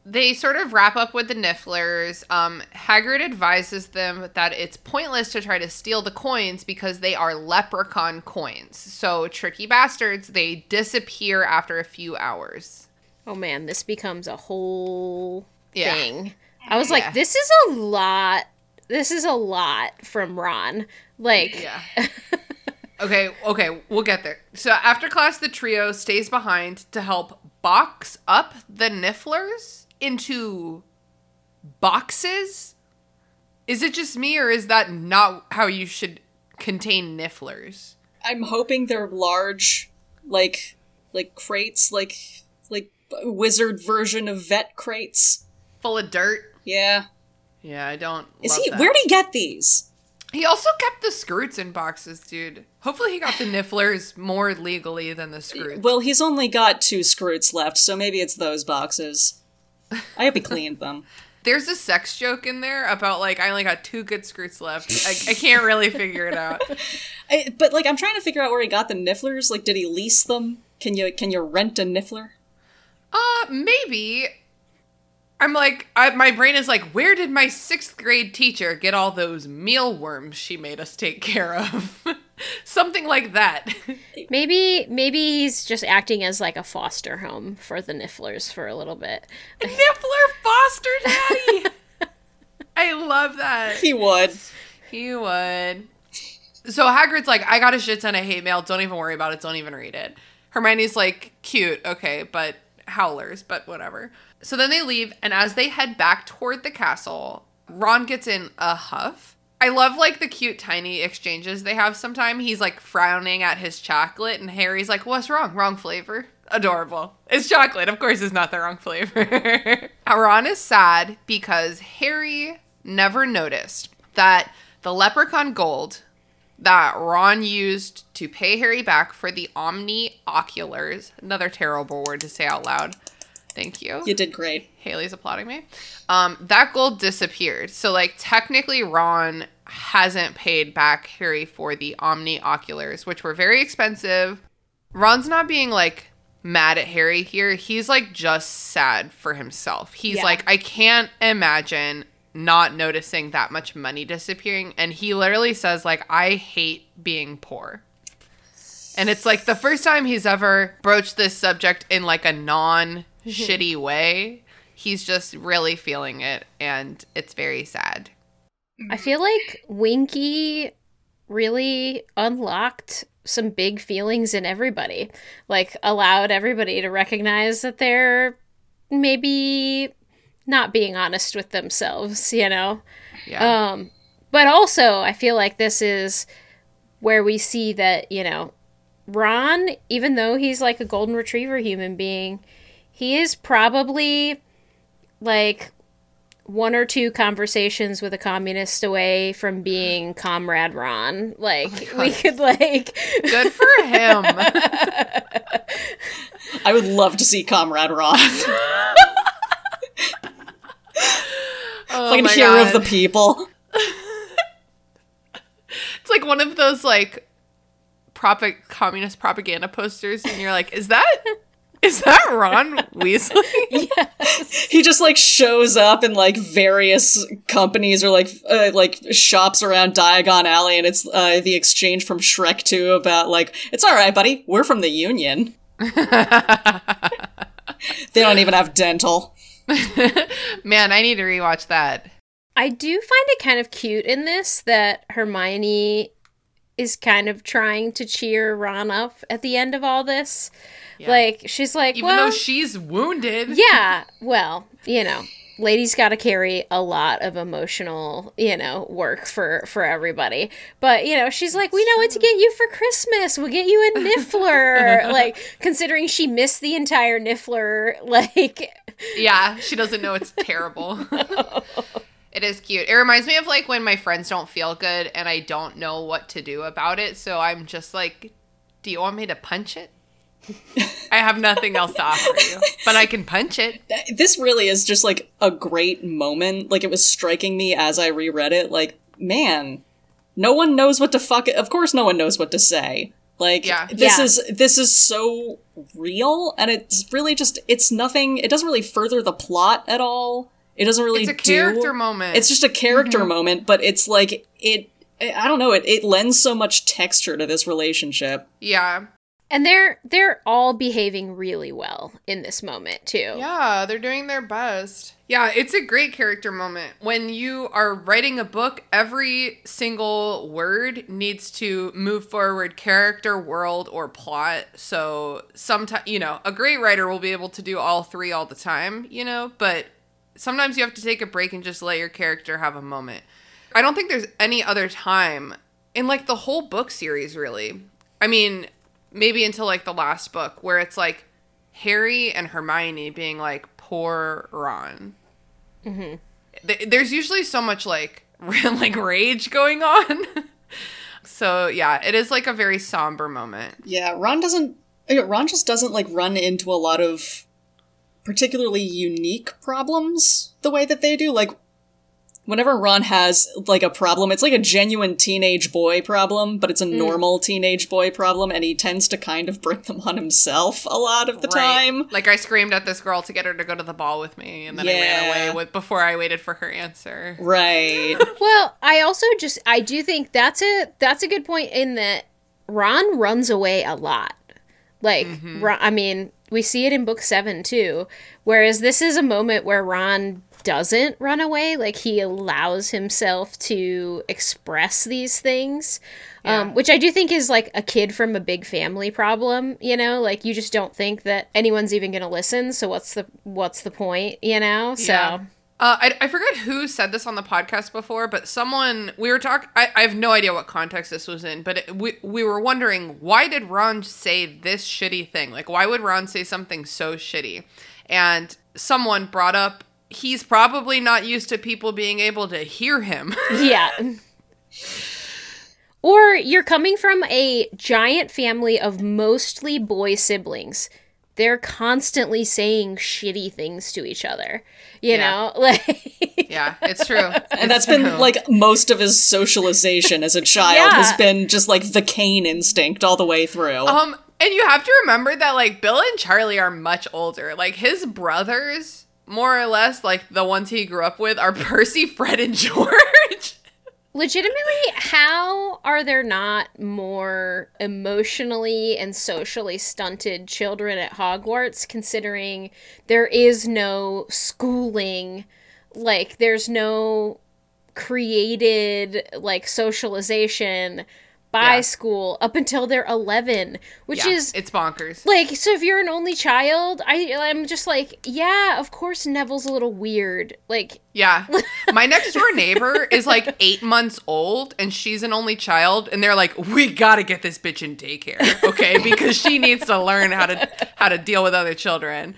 They sort of wrap up with the Nifflers. Um, Hagrid advises them that it's pointless to try to steal the coins because they are leprechaun coins. So tricky bastards, they disappear after a few hours. oh man this becomes a whole Yeah. thing. I was like, this is a lot. This is a lot from Ron. Like, Yeah. okay, okay, we'll get there. So after class, the trio stays behind to help box up the Nifflers into boxes. Is it just me, or is that not how you should contain Nifflers? I'm hoping they're large, like like crates, like like wizard version of vet crates. Full of dirt? Yeah. Yeah, I don't. Is love he? that. Where'd he get these? He also kept the Skrewts in boxes, dude. Hopefully, he got the Nifflers more legally than the Skrewts. Well, he's only got two skrewts left, so maybe it's those boxes. I hope he cleaned them. There's a sex joke in there about like I only got two good Skrewts left. I, I can't really figure it out. I, but like, I'm trying to figure out where he got the nifflers. Like, did he lease them? Can you can you rent a niffler? Uh, maybe. I'm like, I, my brain is like, where did my sixth grade teacher get all those mealworms she made us take care of? Something like that. maybe, maybe he's just acting as like a foster home for the Nifflers for a little bit. Niffler foster daddy. I love that. He would. He would. So Hagrid's like, I got a shit ton of hate mail. Don't even worry about it. Don't even read it. Hermione's like, cute, okay, but howlers, but whatever. So then they leave, and as they head back toward the castle, Ron gets in a huff. I love like the cute tiny exchanges they have sometime. He's like frowning at his chocolate, and Harry's like, What's wrong? Wrong flavor. Adorable. It's chocolate. Of course, it's not the wrong flavor. Ron is sad because Harry never noticed that the leprechaun gold that Ron used to pay Harry back for the Omnioculars, another terrible word to say out loud. Thank you. You did great. Haley's applauding me. Um, that gold disappeared. So, like, technically, Ron hasn't paid back Harry for the Omnioculars, which were very expensive. Ron's not being like mad at Harry here. He's like just sad for himself. He's Yeah. like, I can't imagine not noticing that much money disappearing. And he literally says, like, I hate being poor. And it's like the first time he's ever broached this subject in like a non shitty way. He's just really feeling it and it's very sad. I feel like Winky really unlocked some big feelings in everybody. Like allowed everybody to recognize that they're maybe not being honest with themselves, you know. Yeah. Um but also I feel like this is where we see that, you know, Ron, even though he's like a golden retriever human being, he is probably like one or two conversations with a communist away from being comrade Ron. Like oh we could like Good for him. I would love to see Comrade Ron, Oh like a my hero of the people. It's like one of those like prop- communist propaganda posters and you're like, is that Is that Ron Weasley? yes. he just like shows up in like various companies or like uh, like shops around Diagon Alley, and it's uh, the exchange from Shrek 2 about like it's all right, buddy. We're from the Union. they don't even have dental. Man, I need to rewatch that. I do find it kind of cute in this that Hermione is kind of trying to cheer Ron up at the end of all this. Like she's like, Even well, though she's wounded. yeah, well, you know, ladies got to carry a lot of emotional, you know, work for for everybody. But you know, she's like, we know what to get you for Christmas. We'll get you a Niffler. like considering she missed the entire Niffler, like Yeah, she doesn't know it's terrible. it is cute. It reminds me of like when my friends don't feel good and I don't know what to do about it. So I'm just like, do you want me to punch it? I have nothing else to offer you, but I can punch it. This really is just like a great moment. Like it was striking me as I reread it. Like, man, no one knows what to fuck. It of course, no one knows what to say. Like, Yeah. this Yeah. is this is so real, and it's really just it's nothing. It doesn't really further the plot at all. It doesn't really It's a do- moment. It's just a character mm-hmm. moment, but it's like it. I don't know. It it lends so much texture to this relationship. yeah. And they're they're all behaving really well in this moment too. Yeah, they're doing their best. Yeah, it's a great character moment. When you are writing a book, every single word needs to move forward character, world, or plot. So sometimes, you know, a great writer will be able to do all three all the time, you know, but sometimes you have to take a break and just let your character have a moment. I don't think there's any other time in like the whole book series, really. I mean, maybe until like the last book where it's like Harry and Hermione being like, poor Ron. Mm-hmm. There's usually so much like like rage going on. so yeah, it is like a very somber moment. Yeah, Ron doesn't. Ron just doesn't like run into a lot of particularly unique problems the way that they do. Like, whenever Ron has like a problem, it's like a genuine teenage boy problem, but it's a mm. normal teenage boy problem, and he tends to kind of bring them on himself a lot of the time. Like I screamed at this girl to get her to go to the ball with me, and then I ran away with before I waited for her answer. Right. Well, I also just I do think that's a that's a good point in that Ron runs away a lot. Like mm-hmm. Ron, I mean, we see it in book 7 too, whereas this is a moment where Ron doesn't run away, like he allows himself to express these things. Um, which I do think is like a kid from a big family problem, you know, like you just don't think that anyone's even going to listen, so what's the what's the point, you know? So Yeah. Uh, I, I forget who said this on the podcast before, but someone we were talking. I, I have no idea what context this was in, but it, we we were wondering why did Ron say this shitty thing? Like, why would Ron say something so shitty? And someone brought up he's probably not used to people being able to hear him. Yeah. Or you're coming from a giant family of mostly boy siblings. They're constantly saying shitty things to each other. You Yeah. know? Like yeah, it's true. And that's been like most of his socialization as a child Yeah. has been just like the Cain instinct all the way through. Um, and you have to remember that like Bill and Charlie are much older. Like his brothers, more or less, like the ones he grew up with, are Percy, Fred, and George. legitimately how are there not more emotionally and socially stunted children at Hogwarts considering there is no schooling like there's no created like socialization by Yeah. school up until they're 11 which yeah, is it's bonkers. like so if you're an only child i i'm just like yeah of course neville's a little weird like Yeah. My next door neighbor is like eight months old and she's an only child and they're like, we gotta get this bitch in daycare, okay? Because she needs to learn how to how to deal with other children.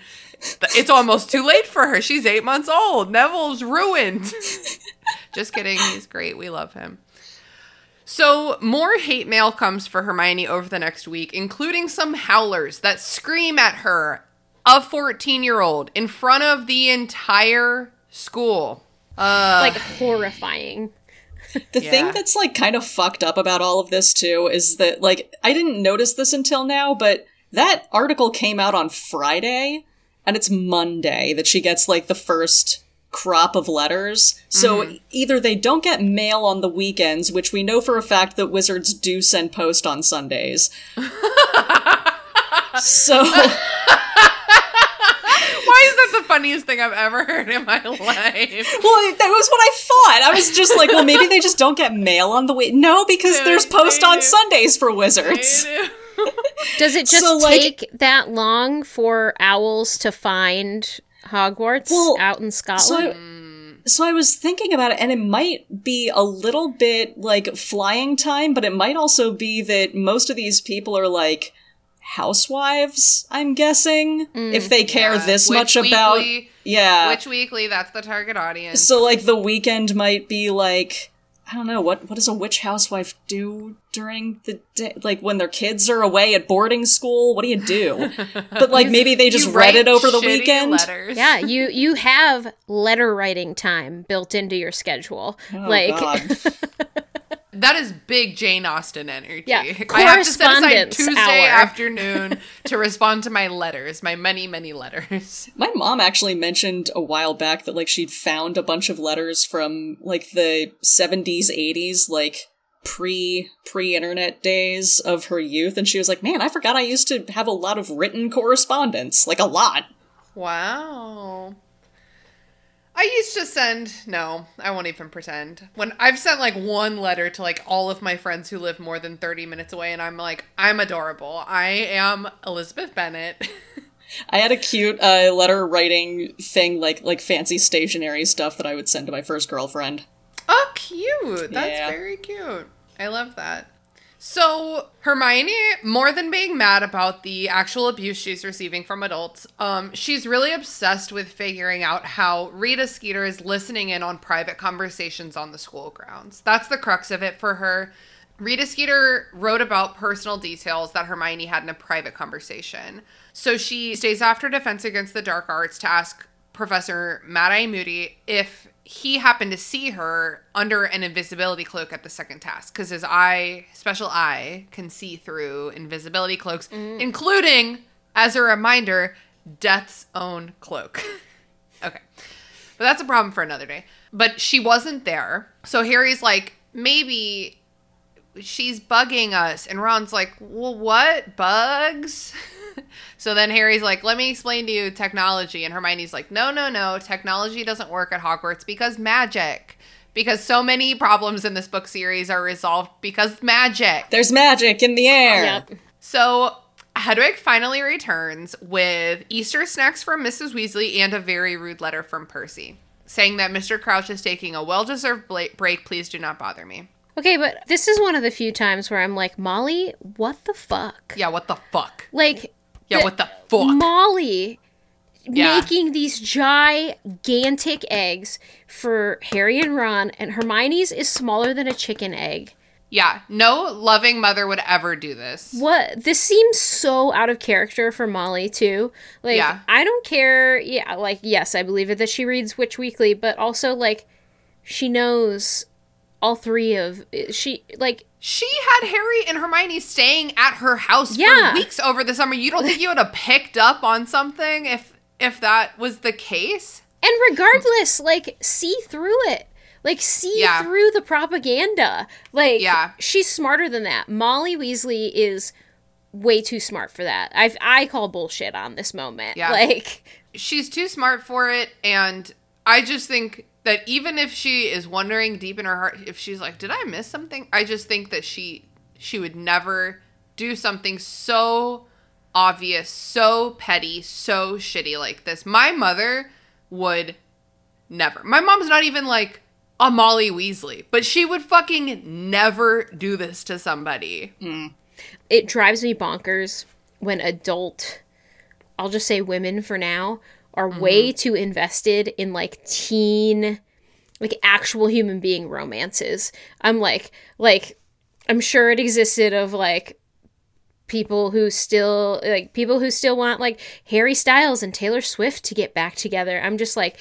It's almost too late for her. She's eight months old. Neville's ruined. Just kidding. He's great. We love him. So, more hate mail comes for Hermione over the next week, including some howlers that scream at her, a 14 year old, in front of the entire school. Uh, like horrifying. The thing that's like kind of fucked up about all of this too is that like I didn't notice this until now, but that article came out on Friday, and it's Monday that she gets like the first crop of letters. So mm-hmm. either they don't get mail on the weekends, which we know for a fact that wizards do send post on Sundays. so Why is that the funniest thing I've ever heard in my life? Well, that was what I thought. I was just like, well, maybe they just don't get mail on the week. No, because Dude, there's post on do. Sundays for wizards. Does it just So, like- take that long for owls to find Hogwarts Well, out in So, Scotland? I, so I was thinking about it, and it might be a little bit like flying time, but it might also be that most of these people are like housewives. I'm guessing mm. if they care Yeah, this Witch much about yeah. Witch Weekly, that's the target audience. so like the weekend might be like I don't know what what does a witch housewife do during the day like when their kids are away at boarding school what do you do but like maybe they just You read it over the weekend Letters. yeah, you you have letter writing time built into your schedule. Oh, like God. That is big Jane Austen energy. Yeah, I have to set aside Tuesday hour. afternoon to respond to my letters, my many, many letters. My mom actually mentioned a while back that like she'd found a bunch of letters from like the 70s, 80s, like pre pre internet days of her youth and she was like, "Man, I forgot I used to have a lot of written correspondence, like a lot." Wow. I used to send no, I won't even pretend. When I've sent like one letter to like all of my friends who live more than 30 minutes away and I'm like, I'm adorable. I am Elizabeth Bennet. I had a cute uh, letter writing thing like like fancy stationery stuff that I would send to my first girlfriend. oh, cute. That's Yeah. very cute. I love that. So Hermione, more than being mad about the actual abuse she's receiving from adults, um, she's really obsessed with figuring out how Rita Skeeter is listening in on private conversations on the school grounds. That's the crux of it for her. Rita Skeeter wrote about personal details that Hermione had in a private conversation. So she stays after Defense Against the Dark Arts to ask Professor Mad Eye Moody if he happened to see her under an invisibility cloak at the second task because his eye, special eye, can see through invisibility cloaks, mm. including, as a reminder, Death's own cloak. okay. But that's a problem for another day. But she wasn't there. So Harry's like, maybe she's bugging us. And Ron's like, well, what? Bugs? so then Harry's like, let me explain to you technology. And Hermione's like, no, no, no. Technology doesn't work at Hogwarts because magic. Because so many problems in this book series are resolved because magic. There's magic in the air. Yep. So Hedwig finally returns with Easter snacks from Mrs. Weasley and a very rude letter from Percy, saying that Mr. Crouch is taking a well-deserved break. Please do not bother me. Okay, but this is one of the few times where I'm like, Molly, what the fuck? Yeah, what the fuck? Like, Yeah, what the fuck? Molly Yeah. making these gigantic eggs for Harry and Ron, and Hermione's is smaller than a chicken egg. Yeah, no loving mother would ever do this. What this seems so out of character for Molly too. Like Yeah. I don't care. Yeah, like yes, I believe it that she reads Witch Weekly, but also like she knows all three of she like She had Harry and Hermione staying at her house Yeah. for weeks over the summer. You don't think you would have picked up on something if if that was the case? and regardless, like see through it. Like see Yeah. through the propaganda. Like Yeah. she's smarter than that. Molly Weasley is way too smart for that. I I call bullshit on this moment. Yeah. Like she's too smart for it and i just think that even if she is wondering deep in her heart if she's like did i miss something? I just think that she she would never do something so obvious so petty so shitty like this. My mother would never. My mom's not even like a molly weasley but she would fucking never do this to somebody. Mm. It drives me bonkers when adult I'll just say women for now are mm-hmm. way too invested in like teen like actual human being romances. I'm like like I'm sure it existed of like people who still like people who still want like Harry Styles and Taylor Swift to get back together. I'm just like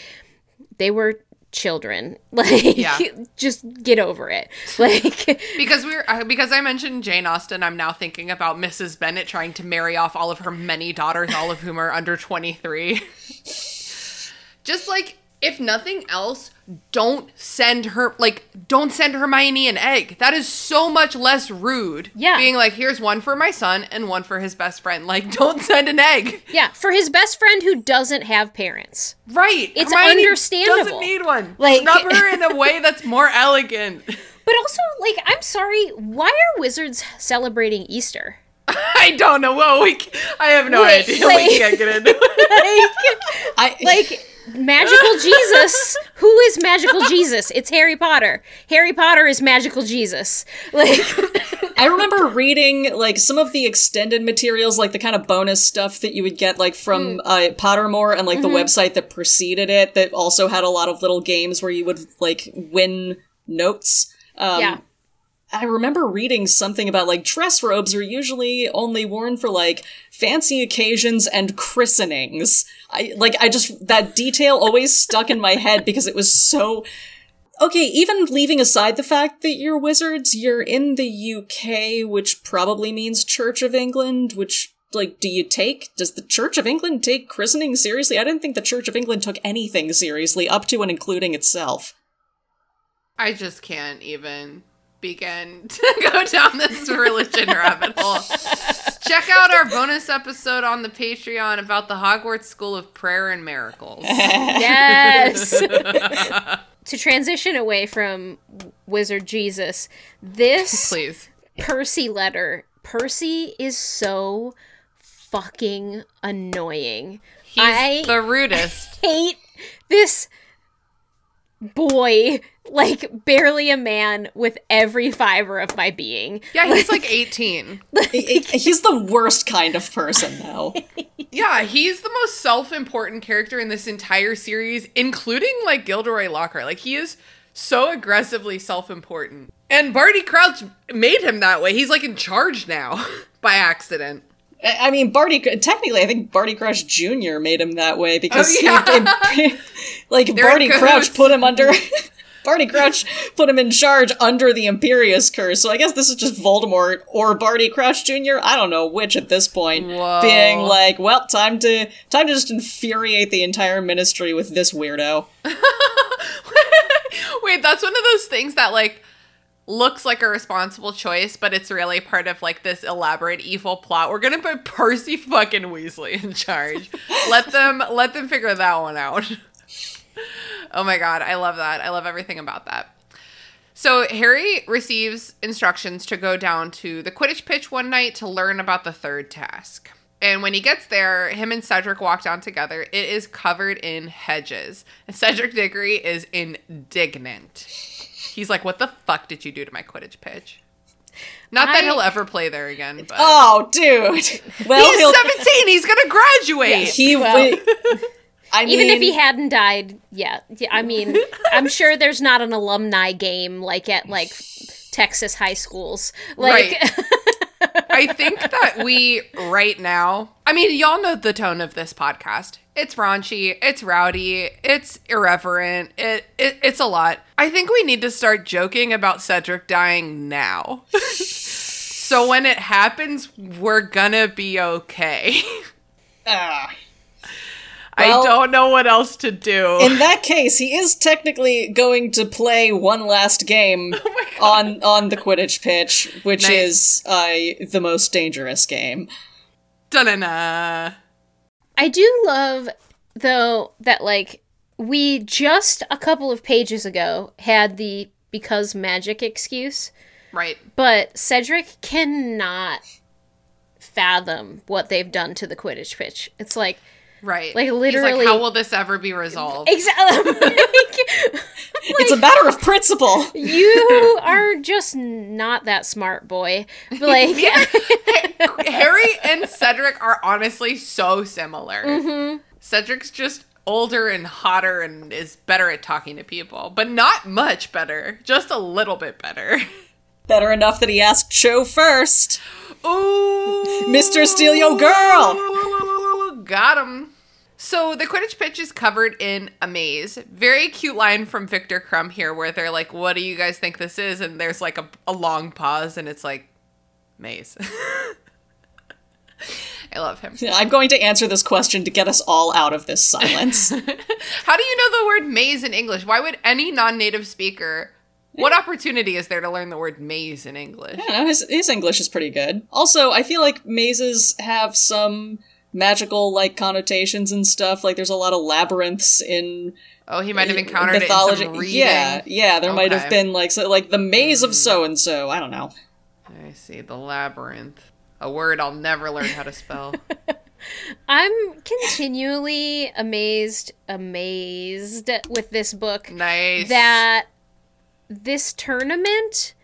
they were children. Like, Yeah. just get over it. Like, Because we're uh, because I mentioned Jane Austen, I'm now thinking about Mrs. Bennet trying to marry off all of her many daughters, all of whom are under 23. Just like if nothing else, don't send her like don't send Hermione an egg. That is so much less rude. Yeah. Being like, here's one for my son and one for his best friend. Like, don't send an egg. yeah, for his best friend who doesn't have parents. Right. It's Hermione understandable. Doesn't need one. Like- Snub her in a way that's more elegant. But also, like, I'm sorry, why are wizards celebrating Easter? I don't know. Well, we, I have no idea. wait. We can't get into it. Like, I like magical Jesus. Who is magical Jesus? It's Harry Potter. Harry Potter is magical Jesus. Like, I remember reading like some of the extended materials, like the kind of bonus stuff that you would get like from uh, Pottermore and like the website that preceded it that also had a lot of little games where you would like win notes. Um, yeah. I remember reading something about like dress robes are usually only worn for like fancy occasions and christenings. I like I just that detail always stuck in my head because it was so Okay, even leaving aside the fact that you're wizards, you're in the UK, which probably means Church of England, which like do you take does the Church of England take christening seriously? I didn't think the Church of England took anything seriously up to and including itself. I just can't even begin to go down this religion rabbit hole. Check out our bonus episode on the Patreon about the Hogwarts School of Prayer and Miracles. Yes. to transition away from Wizard Jesus, this Please. Percy letter. Percy is so fucking annoying. He's I the rudest. hate this boy like barely a man with every fiber of my being. Yeah, he's like 18. He- He's the worst kind of person, though. Yeah, he's the most self-important character in this entire series, including like Gilderoy Lockhart. Like he is so aggressively self-important. And Barty Crouch made him that way. He's like in charge now by accident. I I mean, Barty. Technically, I think Barty Crouch Jr. made him that way because, Oh, yeah. he, like, They're Barty Crouch put him under. Barty Crouch put him in charge under the Imperius curse. So I guess this is just Voldemort or Barty Crouch Jr. I don't know which at this point. Whoa. Being like, well, time to time to just infuriate the entire ministry with this weirdo. Wait, that's one of those things that like looks like a responsible choice, but it's really part of like this elaborate evil plot. We're gonna put Percy fucking Weasley in charge. let them let them figure that one out. oh my god, I love that. I love everything about that. So Harry receives instructions to go down to the Quidditch pitch one night to learn about the third task. And when he gets there, him and Cedric walk down together. It is covered in hedges. And Cedric Diggory is indignant. He's like, What the fuck did you do to my Quidditch pitch? Not that he'll ever play there again, but Oh, dude. Well, he's he'll 17. He's gonna graduate. he. Well- I Even if he hadn't died, yeah. yeah I mean, I'm sure there's not an alumni game like at like Texas high schools. Like I think that we right now, I mean, y'all know the tone of this podcast. It's raunchy, it's rowdy, it's irreverent, it, it it's a lot. I think we need to start joking about Cedric dying now. so when it happens, we're gonna be okay. Ah. I Well- don't know what else to do. In that case, he is technically going to play one last game on on the Quidditch pitch, which Nice. is uh, the most dangerous game. Da-na-na. I do love though that like we just a couple of pages ago had the because magic excuse, Right. but Cedric cannot fathom what they've done to the Quidditch pitch. It's like Right. Like, He's literally- how will this ever be resolved? exactly it's a matter of principle. you are just not that smart, boy. Like Harry and Cedric are honestly so similar. Mm-hmm. Cedric's just older and hotter and is better at talking to people, but not much better. Just a little bit better. Better enough that he asked Cho first. Ooh, Mr. Steal Your Girl. Got him. So the Quidditch pitch is covered in a maze. Very cute line from Viktor Krum here where they're like, What do you guys think this is? And there's like a, a long pause and it's like, Maze. I love him. I'm going to answer this question to get us all out of this silence. How do you know the word maze in English? Why would any non native speaker, what opportunity is there to learn the word maze in English? I don't know, his, his English is pretty good. Also, I feel like mazes have some magical like connotations and stuff. Like there's a lot of labyrinths in Oh, he might have encountered mythology. it in some yeah, yeah, there might have been like so, like the maze of so and so. I don't know. I see. The labyrinth. A word I'll never learn how to spell. I'm continually amazed, amazed with this book nice. that this tournament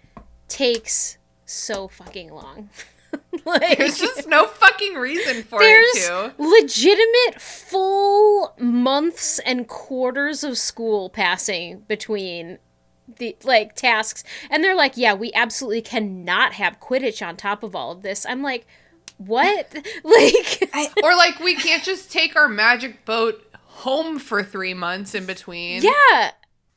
takes so fucking long. like, There's just no fucking reason for there's it to. legitimate full months and quarters of school passing between the like tasks. And they're like yeah we absolutely cannot have quidditch on top of all of this. I'm like what? Like Or like we can't just take our magic boat home for three months in between. yeah.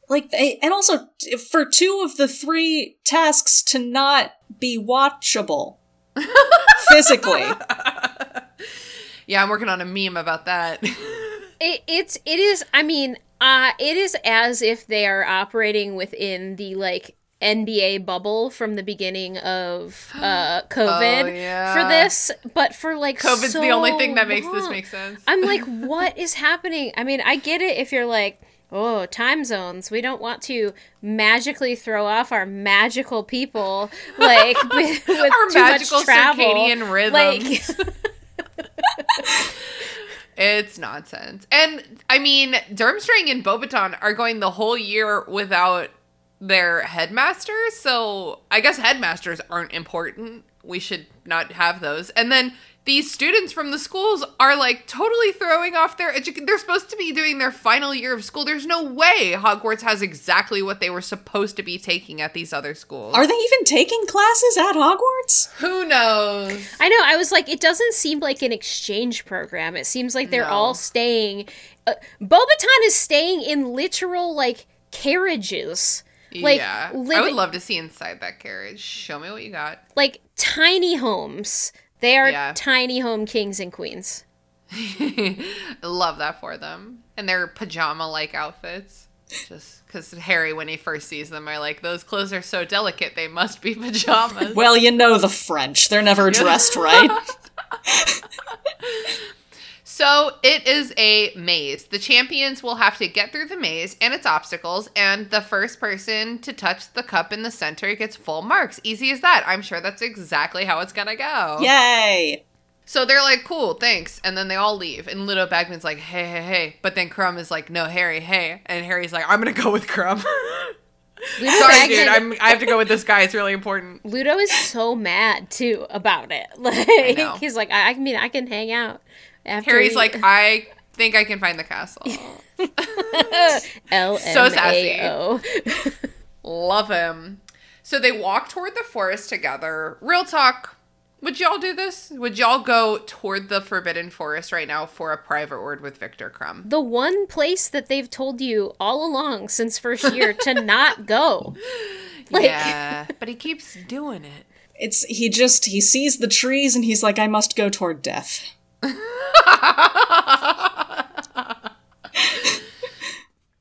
Like they, and also for two of the three tasks to not be watchable physically. Yeah, I'm working on a meme about that. it, it's it is i mean uh it is as if they are operating within the like NBA bubble from the beginning of uh COVID Oh, yeah. for this, but for like COVID's the only thing that makes this make sense. I'm like, what is happening? I mean, I get it if you're like, oh, time zones. We don't want to magically throw off our magical people, like with, with Our too magical much travel. circadian rhythms. Like, It's nonsense. And I mean, Durmstrang and Beauxbatons are going the whole year without their headmasters, so I guess headmasters aren't important. We should not have those. And then these students from the schools are like totally throwing off their edu- they're supposed to be doing their final year of school. There's no way Hogwarts has exactly what they were supposed to be taking at these other schools. Are they even taking classes at Hogwarts? Who knows? I know. I was like, it doesn't seem like an exchange program. It seems like they're No. all staying. Uh, Beauxbatons is staying in literal like carriages. Like, yeah. I would love to see inside that carriage. Show me what you got. like tiny homes. They are Yeah. tiny home kings and queens. Love that for them. And their pajama like outfits. Just because Harry, when he first sees them, are like, those clothes are so delicate, they must be pajamas. Well, you know the French. They're never dressed right. so it is a maze. The champions will have to get through the maze and its obstacles, and the first person to touch the cup in the center gets full marks. Easy as that. I'm sure that's exactly how it's gonna go. Yay! So they're like, cool, thanks. And then they all leave. And Ludo Bagman's like, hey, hey, hey. But then Krum is like, no, Harry, hey. And Harry's like, I'm going to go with Krum. Sorry, Bagman- dude. I'm, I have to go with this guy. It's really important. Ludo is so mad too about it. Like he's like, I, I mean, I can hang out. After Harry's he- like, I think I can find the castle. L so M A O. Love him. So they walk toward the forest together. Real talk. Would y'all do this? Would y'all go toward the Forbidden Forest right now for a private word with Viktor Krum? The one place that they've told you all along since first year to not go. Like- yeah, but he keeps doing it. It's he just he sees the trees and he's like, I must go toward death.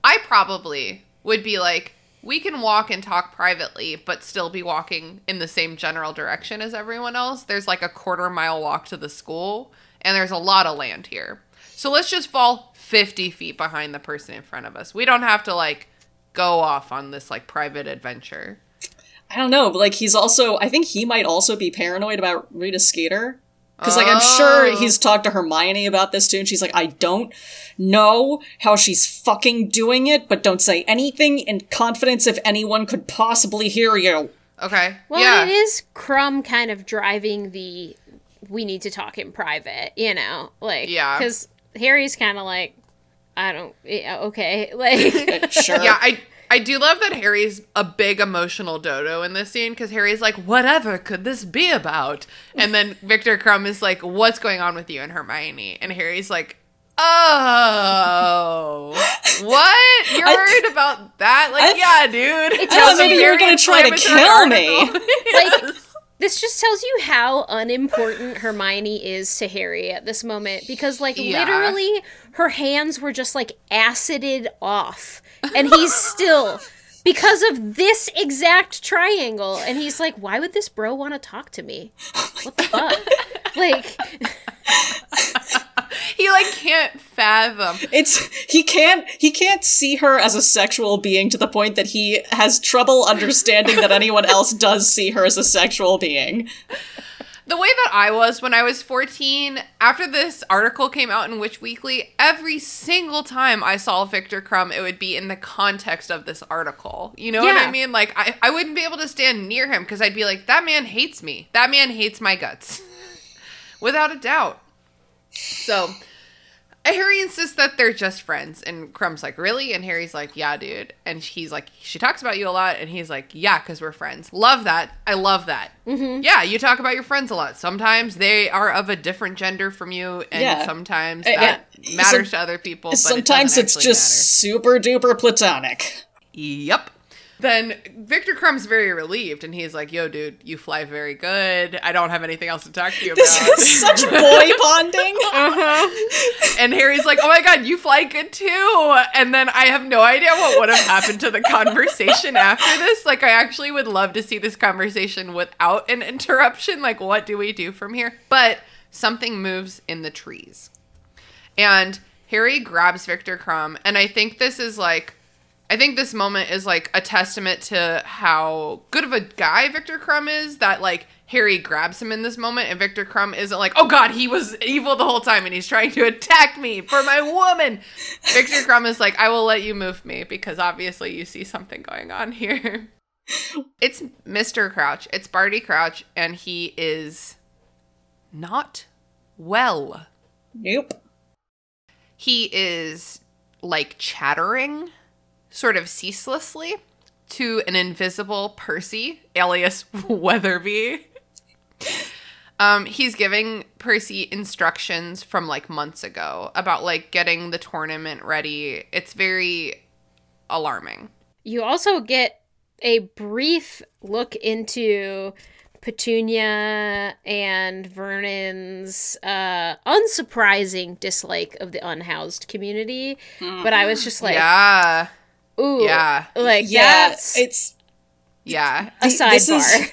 I probably would be like, we can walk and talk privately, but still be walking in the same general direction as everyone else. There's like a quarter mile walk to the school, and there's a lot of land here. So let's just fall 50 feet behind the person in front of us. We don't have to like go off on this like private adventure. I don't know, but like he's also I think he might also be paranoid about Rita Skeeter. Because like I'm sure Oh. he's talked to Hermione about this too, and she's like, I don't know how she's fucking doing it, but don't say anything in confidence if anyone could possibly hear you. Okay. Well, yeah. it is Krum kind of driving the we need to talk in private, you know? Like, Yeah. Because Harry's kind of like, I don't, yeah, okay. Like, Sure. Yeah, I I do love that Harry's a big emotional dodo in this scene because Harry's like, whatever could this be about? And then Viktor Krum is like, what's going on with you and Hermione? And Harry's like, Oh, what? You're worried about that? Like, yeah, dude. It tells thought maybe you you were gonna try to kill me. Like, this just tells you how unimportant Hermione is to Harry at this moment because, like, Yeah. literally, her hands were just like acided off, and he's still because of this exact triangle. And he's like, "Why would this bro want to talk to me? What the fuck?" like, he like can't fathom. It's he can't he can't see her as a sexual being to the point that he has trouble understanding that anyone else does see her as a sexual being. The way that I was when I was 14, after this article came out in Witch Weekly, every single time I saw Viktor Krum, it would be in the context of this article. You know what I mean? Like, I, I wouldn't be able to stand near him because I'd be like, that man hates me. That man hates my guts. Without a doubt. So, Harry insists that they're just friends, and Krum's like, "Really?" And Harry's like, "Yeah, dude." And he's like, "She talks about you a lot," and he's like, "Yeah, because we're friends. Love that. I love that. Mm-hmm. Yeah, you talk about your friends a lot. Sometimes they are of a different gender from you, and Yeah. sometimes Uh, that yeah. matters Some- to other people. But Sometimes it it's just actually super duper platonic. Yep. Then Viktor Krum's very relieved, and he's like, "Yo, dude, you fly very good. I don't have anything else to talk to you This about." is such boy bonding. Uh-huh. And Harry's like, "Oh my god, you fly good too." And then I have no idea what would have happened to the conversation after this. Like I actually would love to see this conversation without an interruption. Like what do we do from here? But something moves in the trees. And Harry grabs Viktor Krum, and I think this is like I think this moment is like a testament to how good of a guy Viktor Krum is that like Harry grabs him in this moment and Viktor Krum isn't like, "Oh god, he was evil the whole time and he's trying to attack me for my woman." Viktor Krum is like, "I will let you move me because obviously you see something going on here." it's Mr. Crouch. It's Barty Crouch and he is not well. nope. he is like chattering sort of ceaselessly to an invisible Percy, alias Weatherby. Um, he's giving Percy instructions from like months ago about like getting the tournament ready. It's very alarming. you also get a brief look into Petunia and Vernon's uh, unsurprising dislike of the unhoused community. But I was just like, yeah. Ooh, Yeah. like Yeah, that's it's Yeah. a th- this is- sidebar.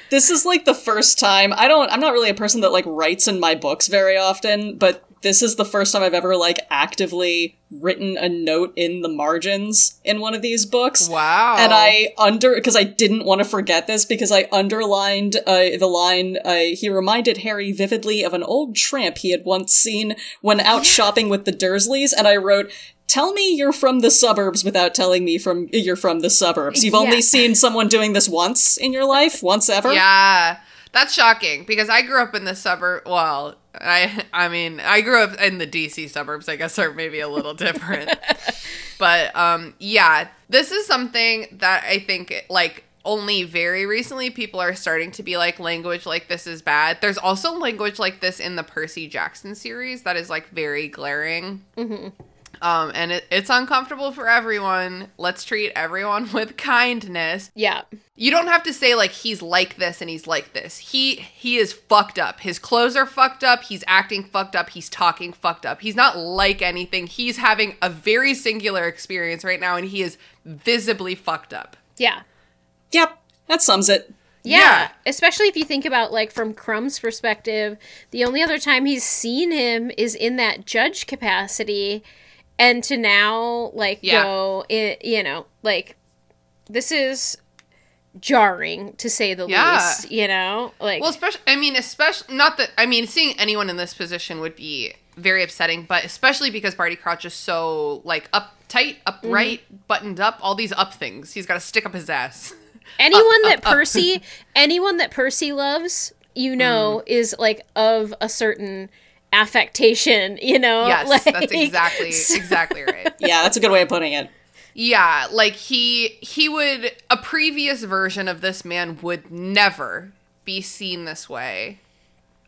this is like the first time I don't I'm not really a person that like writes in my books very often, but this is the first time I've ever like actively written a note in the margins in one of these books. Wow. And I under because I didn't want to forget this because I underlined uh, the line. Uh, he reminded Harry vividly of an old tramp he had once seen when out shopping with the Dursleys, and I wrote. Tell me you're from the suburbs without telling me from you're from the suburbs. You've only seen someone doing this once in your life, once ever. Yeah, that's shocking because I grew up in the suburb. Well, I I mean I grew up in the DC suburbs. I guess are maybe a little different, but um yeah, this is something that I think like only very recently people are starting to be like language like this is bad. There's also language like this in the Percy Jackson series that is like very glaring. Um, and it, it's uncomfortable for everyone. Let's treat everyone with kindness yeah. you don't have to say like he's like this and he's like this. He he is fucked up. His clothes are fucked up. He's acting fucked up. He's talking fucked up. He's not like anything. He's having a very singular experience right now and he is visibly fucked up. Yeah. Yep, that sums it. Yeah, Yeah. especially if you think about like from Krum's perspective, the only other time he's seen him is in that judge capacity, and to now like Yeah. go in, you know, like this is jarring to say the Yeah. least. You know, like Well, especially I mean, especially not that I mean, seeing anyone in this position would be very upsetting, but especially because Barty Crouch is so like uptight, upright, buttoned up, all these up things. He's got to stick up his ass. anyone that Percy, anyone that Percy loves, you know, Mm. is like of a certain affectation. You know, yes, like, that's exactly exactly right. Yeah, that's a good way of putting it. Yeah, like he he would a previous version of this man would never be seen this way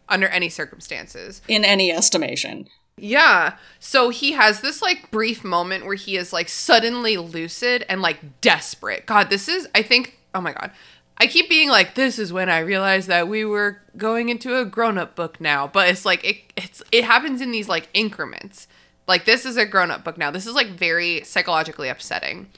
under any circumstances. In any estimation. Yeah. So he has this like brief moment where he is like suddenly lucid and like desperate. God, this is, I think, oh my God. I keep being like, this is when I realized that we were going into a grown up book now. But it's like, it, it's, it happens in these like increments. Like, this is a grown up book now. This is like very psychologically upsetting.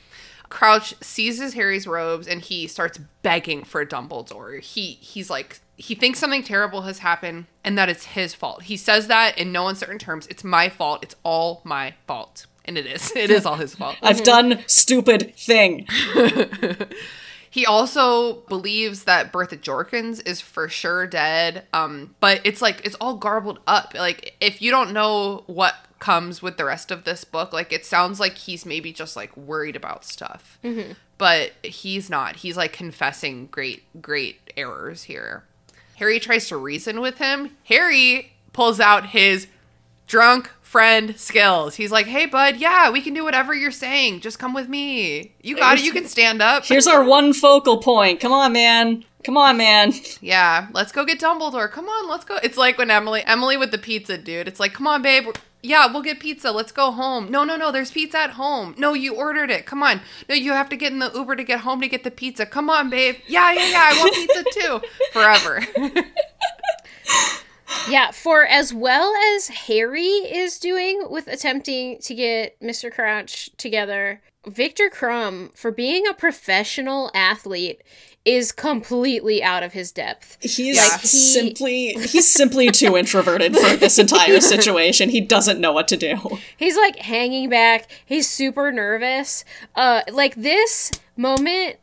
Crouch seizes Harry's robes and he starts begging for Dumbledore. He he's like he thinks something terrible has happened and that it's his fault. He says that in no uncertain terms. It's my fault. It's all my fault. And it is. It is all his fault. I've mm-hmm. done stupid thing. He also believes that Bertha Jorkins is for sure dead. Um, but it's like it's all garbled up. Like if you don't know what comes with the rest of this book, like it sounds like he's maybe just like worried about stuff. But he's not. He's like confessing great, great errors here. Harry tries to reason with him. Harry pulls out his drunk friend skills. He's like, "Hey, bud, yeah, we can do whatever you're saying. Just come with me. You got it. You can stand up." Here's our one focal point. Come on, man. Come on, man. Yeah, let's go get Dumbledore. Come on, let's go. It's like when Emily, Emily with the pizza, dude. It's like, come on, babe. Yeah, we'll get pizza. Let's go home. No, no, no. There's pizza at home. No, you ordered it. Come on. No, you have to get in the Uber to get home to get the pizza. Come on, babe. Yeah, yeah, yeah. I want pizza too. Forever. Yeah, for as well as Harry is doing with attempting to get Mr. Crouch together, Viktor Krum, for being a professional athlete, is completely out of his depth. He's Yeah. He- simply he's simply too introverted for this entire situation. He doesn't know what to do. He's like hanging back. He's super nervous. Uh like this moment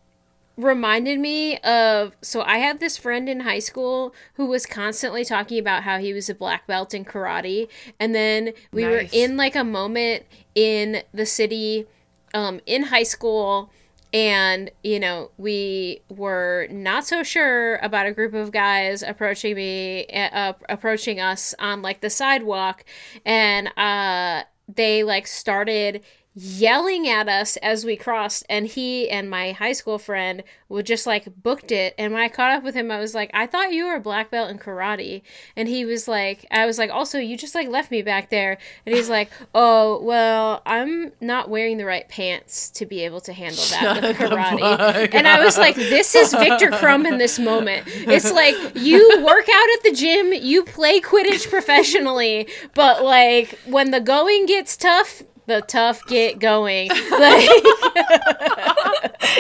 reminded me of so I had this friend in high school who was constantly talking about how he was a black belt in karate. And then we were in like a moment in the city um in high school. And you know we were not so sure about a group of guys approaching me uh, approaching us on like the sidewalk. And uh they like started yelling at us as we crossed and he and my high school friend would just like booked it. And when i caught up with him i was like i thought you were a black belt in karate. And he was like i was like also you just like left me back there. And he's like oh well i'm not wearing the right pants to be able to handle that with karate. and i was like this is viktor krum in this moment. It's like you work out at the gym you play quidditch professionally but like when the going gets tough the tough get going. Like,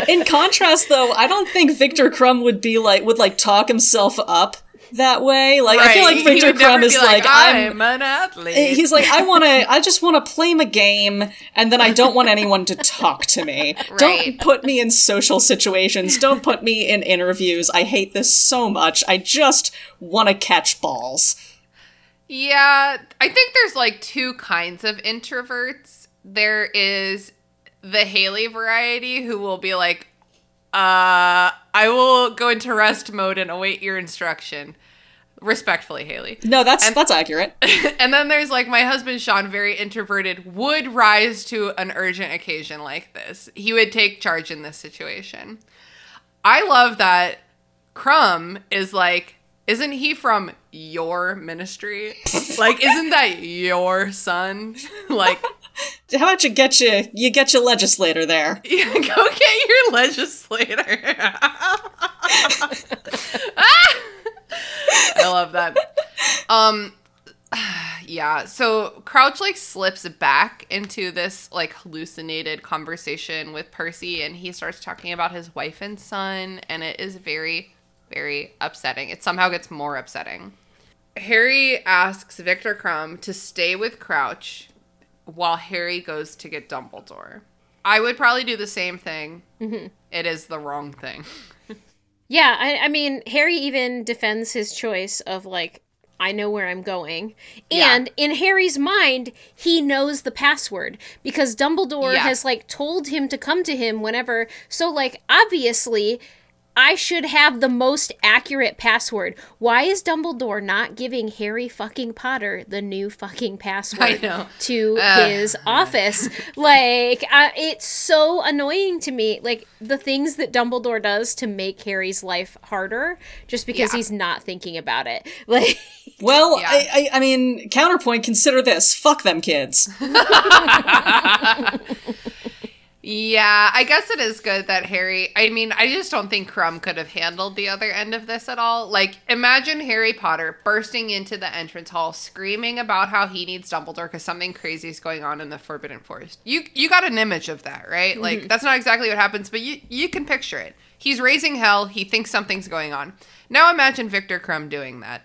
In contrast though, I don't think Viktor Krum would be like would like talk himself up that way. Like I feel like Viktor Krum be is like, I'm I'm an athlete. Eh, he's like, I want to, I just want to play my game, and then I don't want anyone to talk to me. Right. Don't put me in social situations. Don't put me in interviews. I hate this so much. I just want to catch balls. Yeah, I think there's like two kinds of introverts. There is the Haley variety who will be like, uh, I will go into rest mode and await your instruction. Respectfully, Haley. No, that's that's accurate. and then there's like my husband Sean, very introverted, would rise to an urgent occasion like this. He would take charge in this situation. I love that Krum is like, isn't he from your ministry? like, isn't that your son? like, How about you get you you get your legislator there? Yeah, go get your legislator. I love that. Um yeah, so Crouch like slips back into this like hallucinated conversation with Percy and he starts talking about his wife and son and it is very very upsetting. It somehow gets more upsetting. Harry asks Viktor Krum to stay with Crouch while Harry goes to get Dumbledore. I would probably do the same thing. Mm-hmm. It is the wrong thing. yeah, I, I mean, Harry even defends his choice of like, I know where I'm going. Yeah. And in Harry's mind, he knows the password because Dumbledore Yeah. has like told him to come to him whenever. So, like, obviously, I should have the most accurate password. Why is Dumbledore not giving Harry fucking Potter the new fucking password know. to Ugh. his office? Like, uh, it's so annoying to me. Like, the things that Dumbledore does to make Harry's life harder just because Yeah. he's not thinking about it. Like, Well, Yeah. I, I, I mean, counterpoint. Consider this: fuck them kids. Yeah, I guess it is good that Harry. I mean, I just don't think Krum could have handled the other end of this at all. Like, imagine Harry Potter bursting into the entrance hall, screaming about how he needs Dumbledore because something crazy is going on in the Forbidden Forest. You you got an image of that, right? Mm-hmm. Like, that's not exactly what happens, but you you can picture it. He's raising hell. He thinks something's going on. Now imagine Viktor Krum doing that.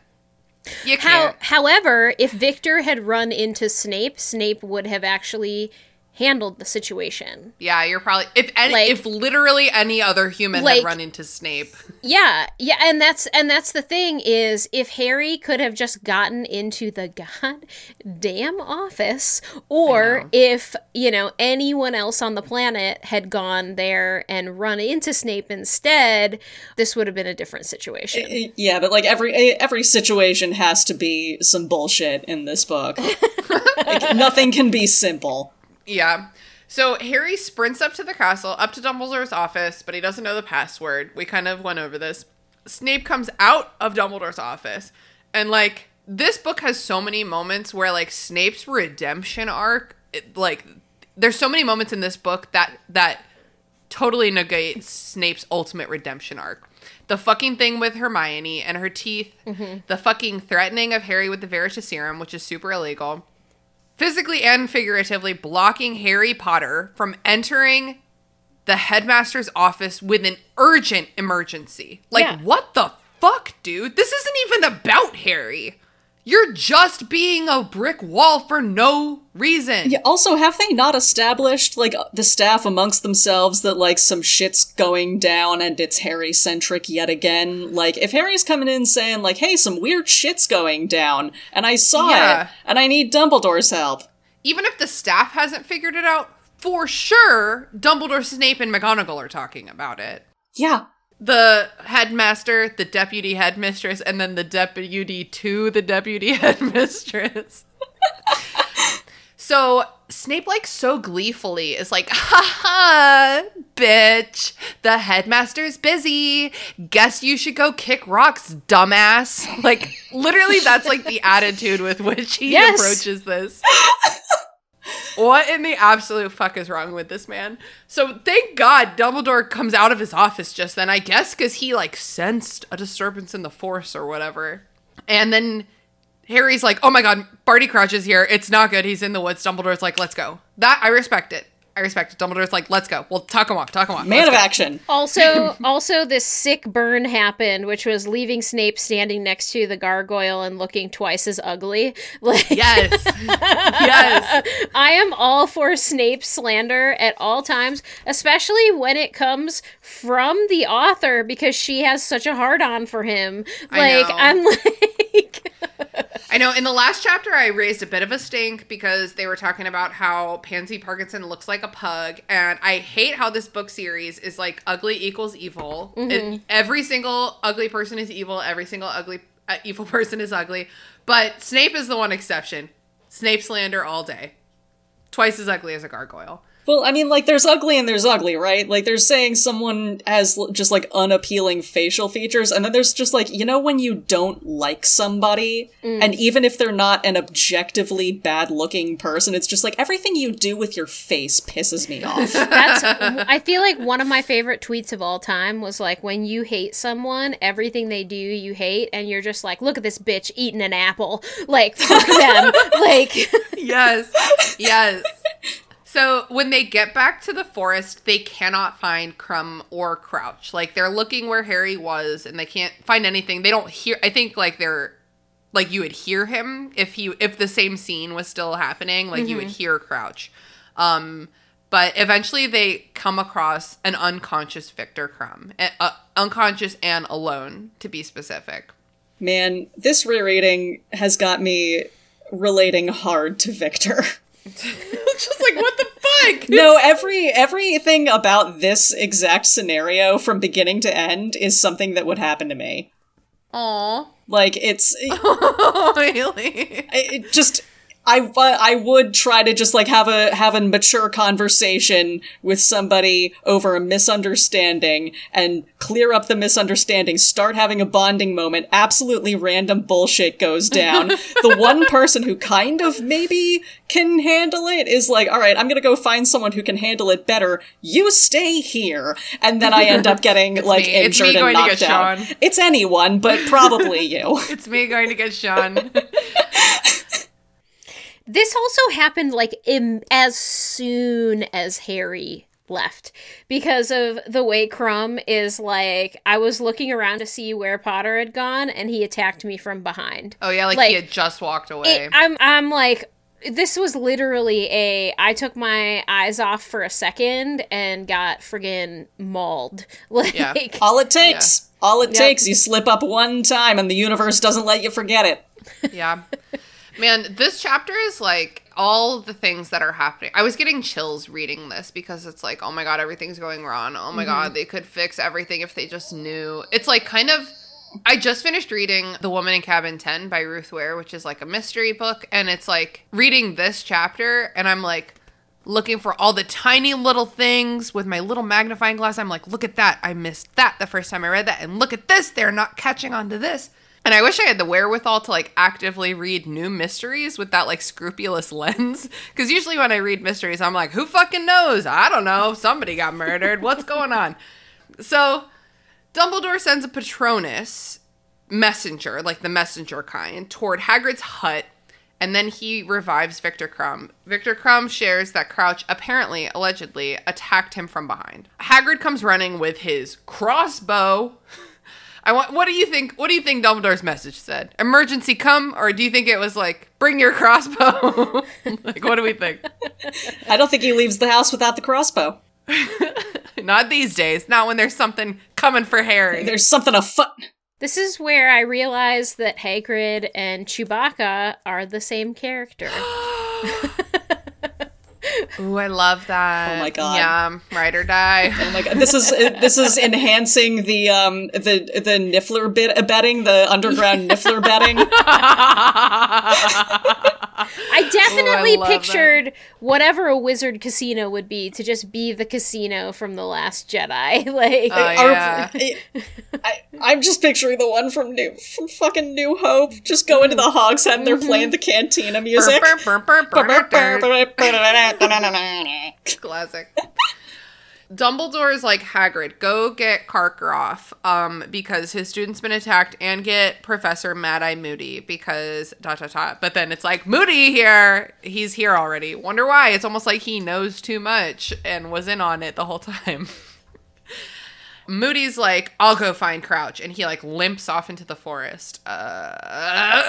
You can't. however, if Viktor had run into Snape, Snape would have actually handled the situation. Yeah, you're probably if any, Like- if literally any other human Like- had run into Snape. Yeah, yeah, and that's and that's the thing is if Harry could have just gotten into the goddamn office, or if you know anyone else on the planet had gone there and run into Snape instead, this would have been a different situation. Uh, Yeah, but like every eh, every situation has to be some bullshit in this book. like, nothing can be simple. Yeah. So Harry sprints up to the castle, up to Dumbledore's office, but he doesn't know the password. We kind of went over this. Snape comes out of Dumbledore's office, and like this book has so many moments where like Snape's redemption arc, it, like there's so many moments in this book that that totally negates Snape's ultimate redemption arc. The fucking thing with Hermione and her teeth, mm-hmm. the fucking threatening of Harry with the Veritaserum, which is super illegal physically and figuratively blocking Harry Potter from entering the headmaster's office with an urgent emergency. Like, Yeah. what the fuck, dude? This isn't even about Harry. You're just being a brick wall for no reason. Yeah, also, have they not established, like, uh, the staff amongst themselves that, like, some shit's going down and it's Harry centric yet again? Like, if Harry's coming in saying, like, hey, some weird shit's going down, and I saw Yeah. it, and I need Dumbledore's help. Even if the staff hasn't figured it out, for sure, Dumbledore, Snape, and McGonagall are talking about it. Yeah. The headmaster, the deputy headmistress, and then the deputy to the deputy headmistress. so Snape, like, so gleefully is like, ha ha, bitch, the headmaster's busy. Guess you should go kick rocks, dumbass. Like, literally, that's like the attitude with which he Yes. approaches this. What in the absolute fuck is wrong with this man? So thank God Dumbledore comes out of his office just then, I guess, because he like sensed a disturbance in the force or whatever. And then Harry's like, "Oh my God, Barty Crouch is here. It's not good. He's in the woods." Dumbledore's like, "Let's go." That I respect it. I respect it. Dumbledore's like, "Let's go. We'll talk him walk. Talk him walk." Man Let's of go." action. Also, also this sick burn happened, which was leaving Snape standing next to the gargoyle and looking twice as ugly. Like, Yes. yes. I am all for Snape slander at all times, especially when it comes from the author because she has such a hard on for him. I Like know. I'm like I know in the last chapter I raised a bit of a stink because they were talking about how Pansy Parkinson looks like a pug and I hate how this book series is like ugly equals evil. It- every single ugly person is evil, every single ugly uh, evil person is ugly, but Snape is the one exception. Snape slander all day. Twice as ugly as a gargoyle. Well, I mean, like, there's ugly and there's ugly, right? Like, there's saying someone has just, like, unappealing facial features, and then there's just, like, you know, when you don't like somebody, mm. and even if they're not an objectively bad looking person, it's just like everything you do with your face pisses me off. that's I feel like one of my favorite tweets of all time was like when you hate someone, everything they do you hate and you're just like, look at this bitch eating an apple. Like fuck them. Like yes. Yes. So when they get back to the forest, they cannot find Krum or Crouch. Like they're looking where Harry was and they can't find anything. They don't hear I think like they're like you would hear him if he if the same scene was still happening, like you would hear Crouch. Um but eventually they come across an unconscious Viktor Krum. Uh, unconscious and alone to be specific. Man, this rereading has got me relating hard to Viktor. Just like what the fuck? no, every everything about this exact scenario from beginning to end is something that would happen to me. Aw. Like it's really? it just I I would try to just like have a have a mature conversation with somebody over a misunderstanding and clear up the misunderstanding. Start having a bonding moment. Absolutely random bullshit goes down. the one person who kind of maybe can handle it is like, all right, I'm gonna go find someone who can handle it better. You stay here, and then I end up getting like me. It's injured and knocked get out. Sean. It's anyone, but probably you. It's me going to get Sean. This also happened like Im- as soon as Harry left because of the way Krum is like I was looking around to see where Potter had gone and he attacked me from behind. Oh yeah, like, Like, he had just walked away. It- I'm I'm like this was literally a I took my eyes off for a second and got friggin' mauled. Like Yeah. All it takes. All it takes. You slip up one time and the universe doesn't let you forget it. yeah. Man, this chapter is like all the things that are happening. I was getting chills reading this because it's like, oh my god, everything's going wrong. Oh my god, mm-hmm. they could fix everything if they just knew. It's like kind of I just finished reading The Woman in Cabin 10 by Ruth Ware, which is like a mystery book, and it's like reading this chapter and I'm like looking for all the tiny little things with my little magnifying glass. I'm like, look at that. I missed that the first time I read that. And look at this. They're not catching on to this. And I wish I had the wherewithal to like actively read new mysteries with that like scrupulous lens. Because usually when I read mysteries, I'm like, who fucking knows? I don't know. Somebody got murdered. What's going on? So Dumbledore sends a Patronus messenger, like the messenger kind, toward Hagrid's hut, and then he revives Viktor Krum. Viktor Krum shares that Crouch apparently, allegedly, attacked him from behind. Hagrid comes running with his crossbow. I want. What do you think? What do you think Dumbledore's message said? Emergency come, or do you think it was like bring your crossbow? like, what do we think? I don't think he leaves the house without the crossbow. Not these days. Not when there's something coming for Harry. There's something afoot. This is where I realized that Hagrid and Chewbacca are the same character. Ooh, I love that. Oh my God. Yeah, ride or die. Oh my god, this is this is enhancing the um the the Niffler bit betting, the underground Niffler betting. I definitely love that. pictured whatever a wizard casino would be to just be the casino from The Last Jedi. like, Oh, Our- yeah. I, I'm just picturing the one from New from fucking New Hope. Just go into the Hogshead and they're playing the cantina music. Classic. Dumbledore is like Hagrid, go get Karkaroff, um, because his student's been attacked, and get Professor Mad Eye Moody because dot dot dot. But then it's like Moody here, he's here already. Wonder why? It's almost like he knows too much and was in on it the whole time. Moody's like, I'll go find Crouch, and he like limps off into the forest. Uh,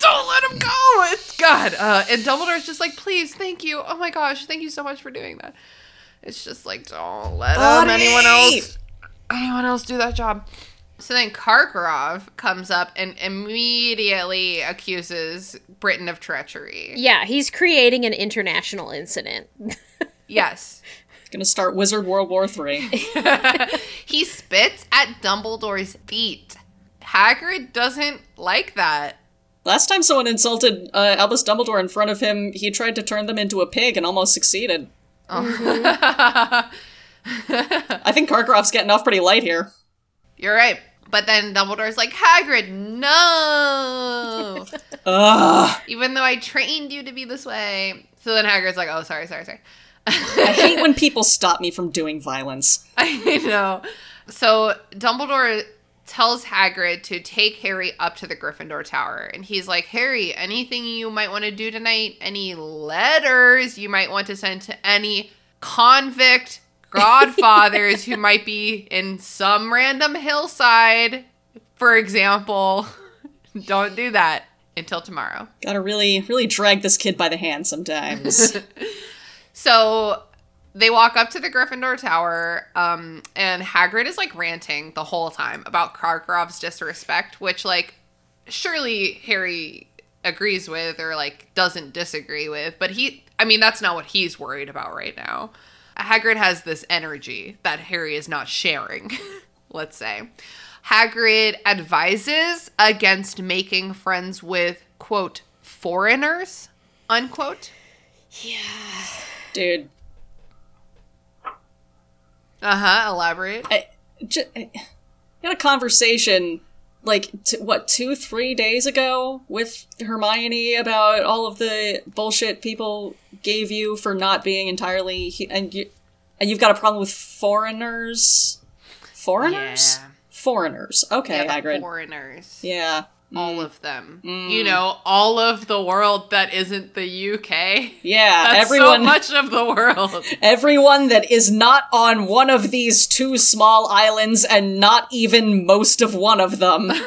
don't let him go. It's God. Uh, and Dumbledore's just like, please, thank you. Oh my gosh, thank you so much for doing that. It's just like, don't let um, anyone else, anyone else do that job. So then Karkaroff comes up and immediately accuses Britain of treachery. yeah, he's creating an international incident. Yes. Gonna start Wizard World War Three. He spits at Dumbledore's feet. Hagrid doesn't like that. Last time someone insulted uh, Albus Dumbledore in front of him, he tried to turn them into a pig and almost succeeded. I think Karkaroff's getting off pretty light here. You're right. But then Dumbledore's like, Hagrid, no! Even though I trained you to be this way. So then Hagrid's like, oh, sorry, sorry, sorry. I hate when people stop me from doing violence. I know. So Dumbledore tells Hagrid to take Harry up to the Gryffindor Tower. And he's like, Harry, anything you might want to do tonight? Any letters you might want to send to any convict godfathers who might be in some random hillside, for example? Don't do that until tomorrow. Gotta really, really drag this kid by the hand sometimes. So they walk up to the Gryffindor Tower, um, and Hagrid is like ranting the whole time about Karkaroff's disrespect, which like surely Harry agrees with or like doesn't disagree with, but he I mean, that's not what he's worried about right now. Hagrid has this energy that Harry is not sharing, let's say. Hagrid advises against making friends with, quote, foreigners, unquote. Dude, Uh huh, elaborate. I, j- I had a conversation like t- what two three days ago with hermione about all of the bullshit people gave you for not being entirely he- and you and you've got a problem with foreigners foreigners Yeah. foreigners okay Yeah, Hagrid foreigners. yeah All mm. of them. You mm. know, all of the world that isn't the UK. yeah That's everyone so much of the world. everyone that is not on one of these two small islands and not even most of one of them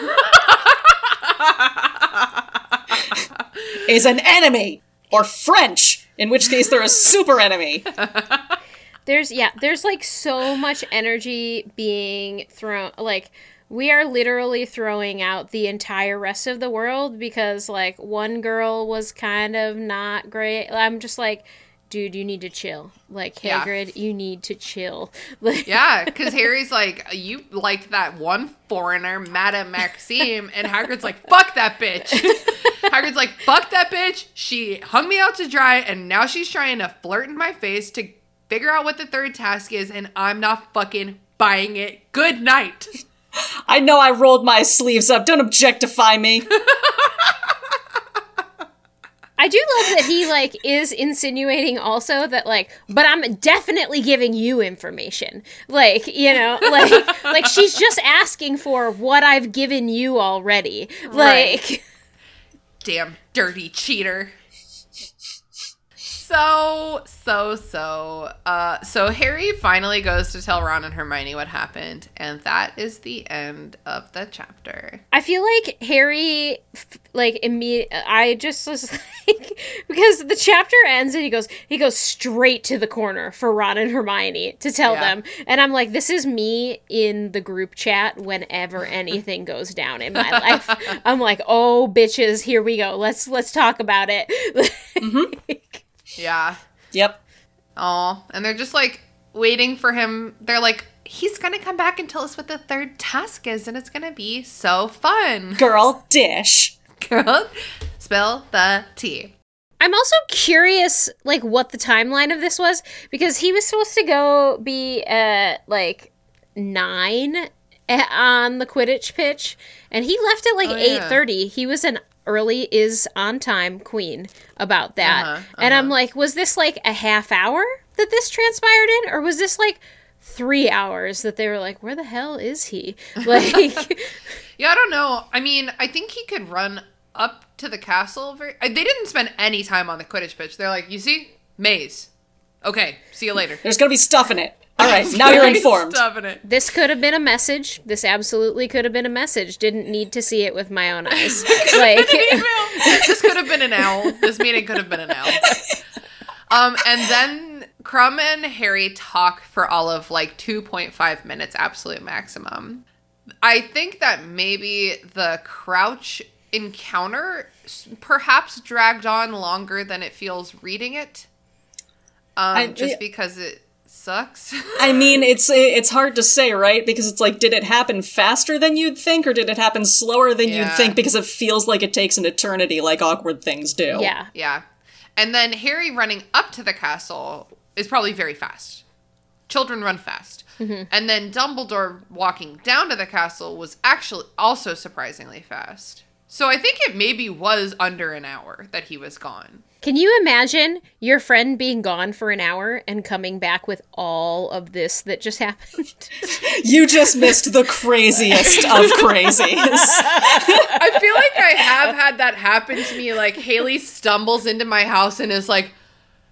is an enemy or french in which case they're a super enemy There's yeah, there's like so much energy being thrown like we are literally throwing out the entire rest of the world because like one girl was kind of not great. I'm just like dude, you need to chill. Like Yeah. Hagrid, you need to chill. Like Yeah, because Harry's like, you liked that one foreigner, Madame Maxime, and Hagrid's like, fuck that bitch. Hagrid's like, fuck that bitch. She hung me out to dry, and now she's trying to flirt in my face to figure out what the third task is, and I'm not fucking buying it. Good night. I know i rolled my sleeves up don't objectify me I do love that he like is insinuating also that like, but I'm definitely giving you information. Like, you know, like like she's just asking for what I've given you already. Right. Like Damn dirty cheater. So, so, so, uh, so Harry finally goes to tell Ron and Hermione what happened, and that is the end of the chapter. I feel like Harry like immediate I just was like because the chapter ends and he goes he goes straight to the corner for Ron and Hermione to tell Yeah. them and I'm like this is me in the group chat whenever anything goes down in my life. I'm like, "Oh bitches, here we go. Let's let's talk about it." Yeah. yep Oh, and they're just like waiting for him. They're like, he's gonna come back and tell us what the third task is, and it's gonna be so fun. girl dish Girl, spill the tea. I'm also curious, like, what the timeline of this was because he was supposed to go be at like nine eh, on the Quidditch pitch, and he left at like Oh, eight yeah. thirty. He was an early is on time queen about that, Uh-huh, and I'm like, was this like a half hour that this transpired in, or was this like? Three hours that they were like, where the hell is he? Like, Yeah, I don't know. I mean, I think he could run up to the castle. Very. They didn't spend any time on the Quidditch pitch. They're like, you see, maze. Okay, see you later. there's gonna be stuff in it all right now you're informed it. This could have been a message. This absolutely could have been a message. Didn't need to see it with my own eyes. like, this could have been an owl. This meeting could have been an owl. Um, and then Krum and Harry talk for all of like 2.5 minutes, absolute maximum. I think that maybe the Crouch encounter perhaps dragged on longer than it feels reading it. Um, I- just yeah. because it sucks. I mean, it's it's hard to say, right? Because it's like, did it happen faster than you'd think, or did it happen slower than you'd think? Because it feels like it takes an eternity, like awkward things do. yeah. Yeah. And then Harry running up to the castle is probably very fast. Children run fast. Mm-hmm. And then Dumbledore walking down to the castle was actually also surprisingly fast. So I think it maybe was under an hour that he was gone. Can you imagine your friend being gone for an hour and coming back with all of this that just happened? You just missed the craziest of crazies. I feel like I have had that happen to me. Like Haley stumbles into my house and is like,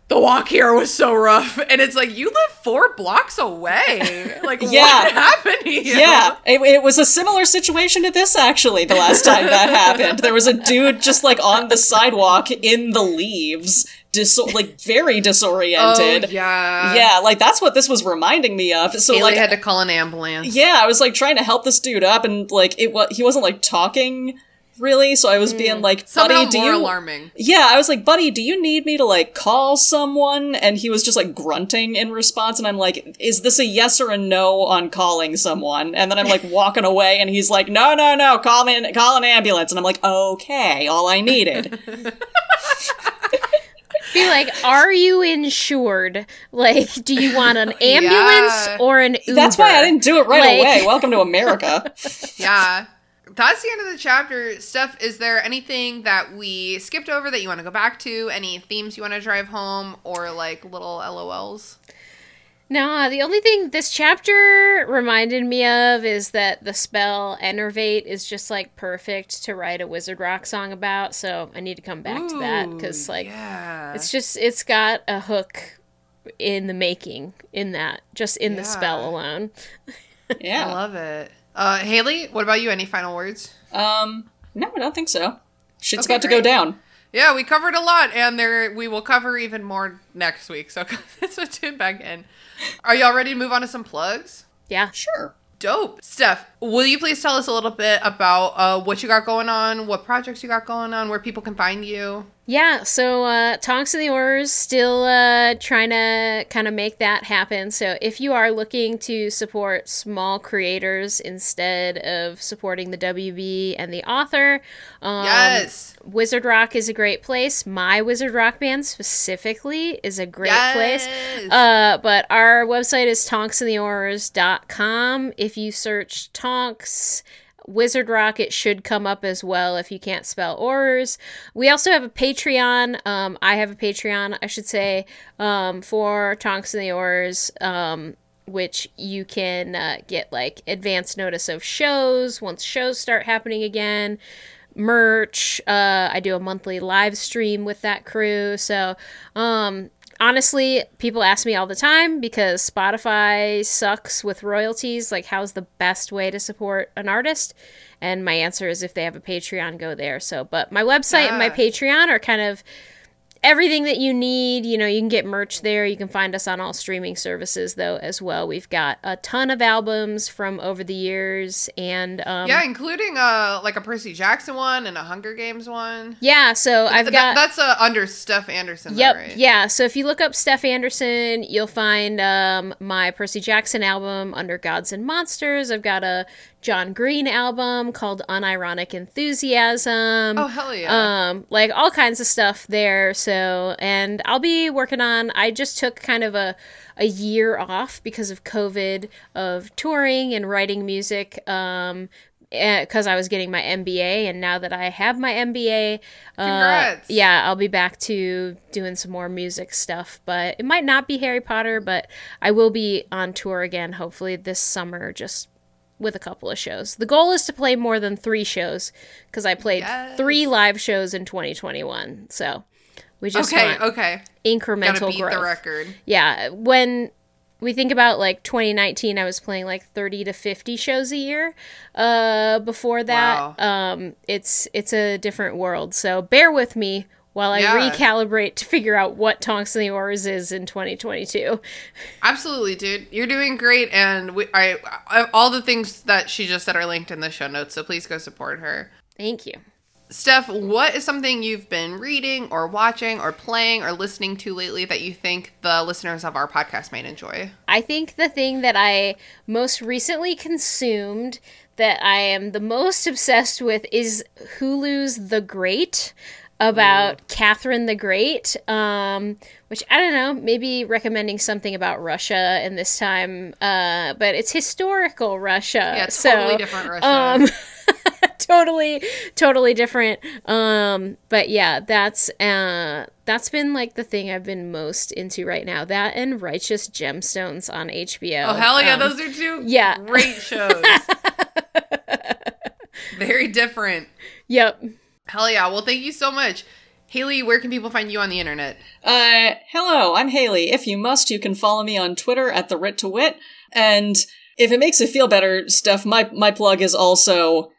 the walk here was so rough. And it's like, you live four blocks away. Like, Yeah. what happened to you? Yeah, it, it was a similar situation to this actually. The last time that happened, there was a dude just like on the sidewalk in the leaves, dis- like very Oh, disoriented. yeah. yeah, like that's what this was reminding me of. So Haley like, had to call an ambulance. yeah, I was like trying to help this dude up, and like it was he wasn't like talking really. So I was being hmm. like, Somehow buddy, do more you? alarming. Yeah, I was like, buddy, do you need me to like call someone? And he was just like grunting in response. And I'm like, is this a yes or a no on calling someone? And then I'm like walking away and he's like, no, no, no, call me, call an ambulance. And I'm like, okay, all I needed. Be like, are you insured? Like, do you want an ambulance Yeah. or an Uber? That's why I didn't do it right Like- away. Welcome to America. Yeah. That's the end of the chapter. Steph, is there anything that we skipped over that you want to go back to? Any themes you want to drive home or like little LOLs? No, the only thing this chapter reminded me of is that the spell Enervate is just like perfect to write a Wizard Rock song about. So I need to come back to that because like yeah. it's just it's got a hook in the making in that just in the spell alone. Yeah. I love it. Uh, Haley, what about you? Any final words? Um, no, I don't think so. Shit's Okay, about to go down. Yeah, we covered a lot, and there we will cover even more next week. So so tune back in. Are y'all ready to move on to some plugs? Yeah. Sure. Dope. Steph, will you please tell us a little bit about uh, what you got going on, what projects you got going on, where people can find you? Yeah, so uh, Tonks of the Aurors still uh, trying to kind of make that happen. So if you are looking to support small creators instead of supporting the WB and the author, um, yes. Wizard Rock is a great place. My Wizard Rock band specifically is a great place. Yes. Uh, but our website is tonksandtheaurors.com. If you search Tonks Wizard Rock, it should come up as well if you can't spell Aurors. We also have a Patreon. Um, I have a Patreon, I should say, um, for Tonks and the Aurors. Um, which you can uh, get like advance notice of shows once shows start happening again merch uh, i do a monthly live stream with that crew so um, honestly people ask me all the time because spotify sucks with royalties. Like how's the best way to support an artist? And my answer is if they have a patreon go there. So but my website and my ah. patreon are kind of everything that you need. You know, you can get merch there. You can find us on all streaming services though as well. We've got a ton of albums from over the years and um yeah, including uh like a Percy Jackson one and a Hunger Games one. yeah, so I've Th- got that's uh, under Steph Anderson. though, Yep. right? Yeah. So if you look up Steph Anderson, you'll find um, my Percy Jackson album under Gods and Monsters. I've got a John Green album called Unironic Enthusiasm. Oh hell yeah. Um, like all kinds of stuff there. So, and I'll be working on. I just took kind of a a year off because of COVID of touring and writing music. Um, because I was getting my MBA, and now that I have my MBA, uh, Congrats. yeah, I'll be back to doing some more music stuff. But it might not be Harry Potter, but I will be on tour again, hopefully this summer, just with a couple of shows. The goal is to play more than three shows because I played Yes. three live shows in 2021. So we just okay, okay. incremental Gotta beat growth. the record. Yeah, when we think about like 2019, I was playing like 30 to 50 shows a year. Uh, before that, um, it's it's a different world. So bear with me while I Yeah. recalibrate to figure out what Tonks and the Aurors is in 2022. Absolutely, dude. You're doing great, and we, I, I, all the things that she just said are linked in the show notes. So please go support her. Thank you. Steph, what is something you've been reading or watching or playing or listening to lately that you think the listeners of our podcast might enjoy? I think the thing that I most recently consumed that I am the most obsessed with is Hulu's The Great about Catherine the Great, um, which I don't know, maybe recommending something about Russia in this time, uh, but it's historical Russia. Yeah, so, totally different Russia. Um, totally, totally different. Um, but yeah, that's uh, that's been like the thing I've been most into right now. That and Righteous Gemstones on HBO. oh hell yeah, Um, those are two yeah. great shows. Very different. Yep. Hell yeah. Well, thank you so much. Haley, where can people find you on the internet? Uh, hello, I'm Haley. If you must, you can follow me on Twitter at the Writ to Wit. And if it makes it feel better, Steph, my my plug is also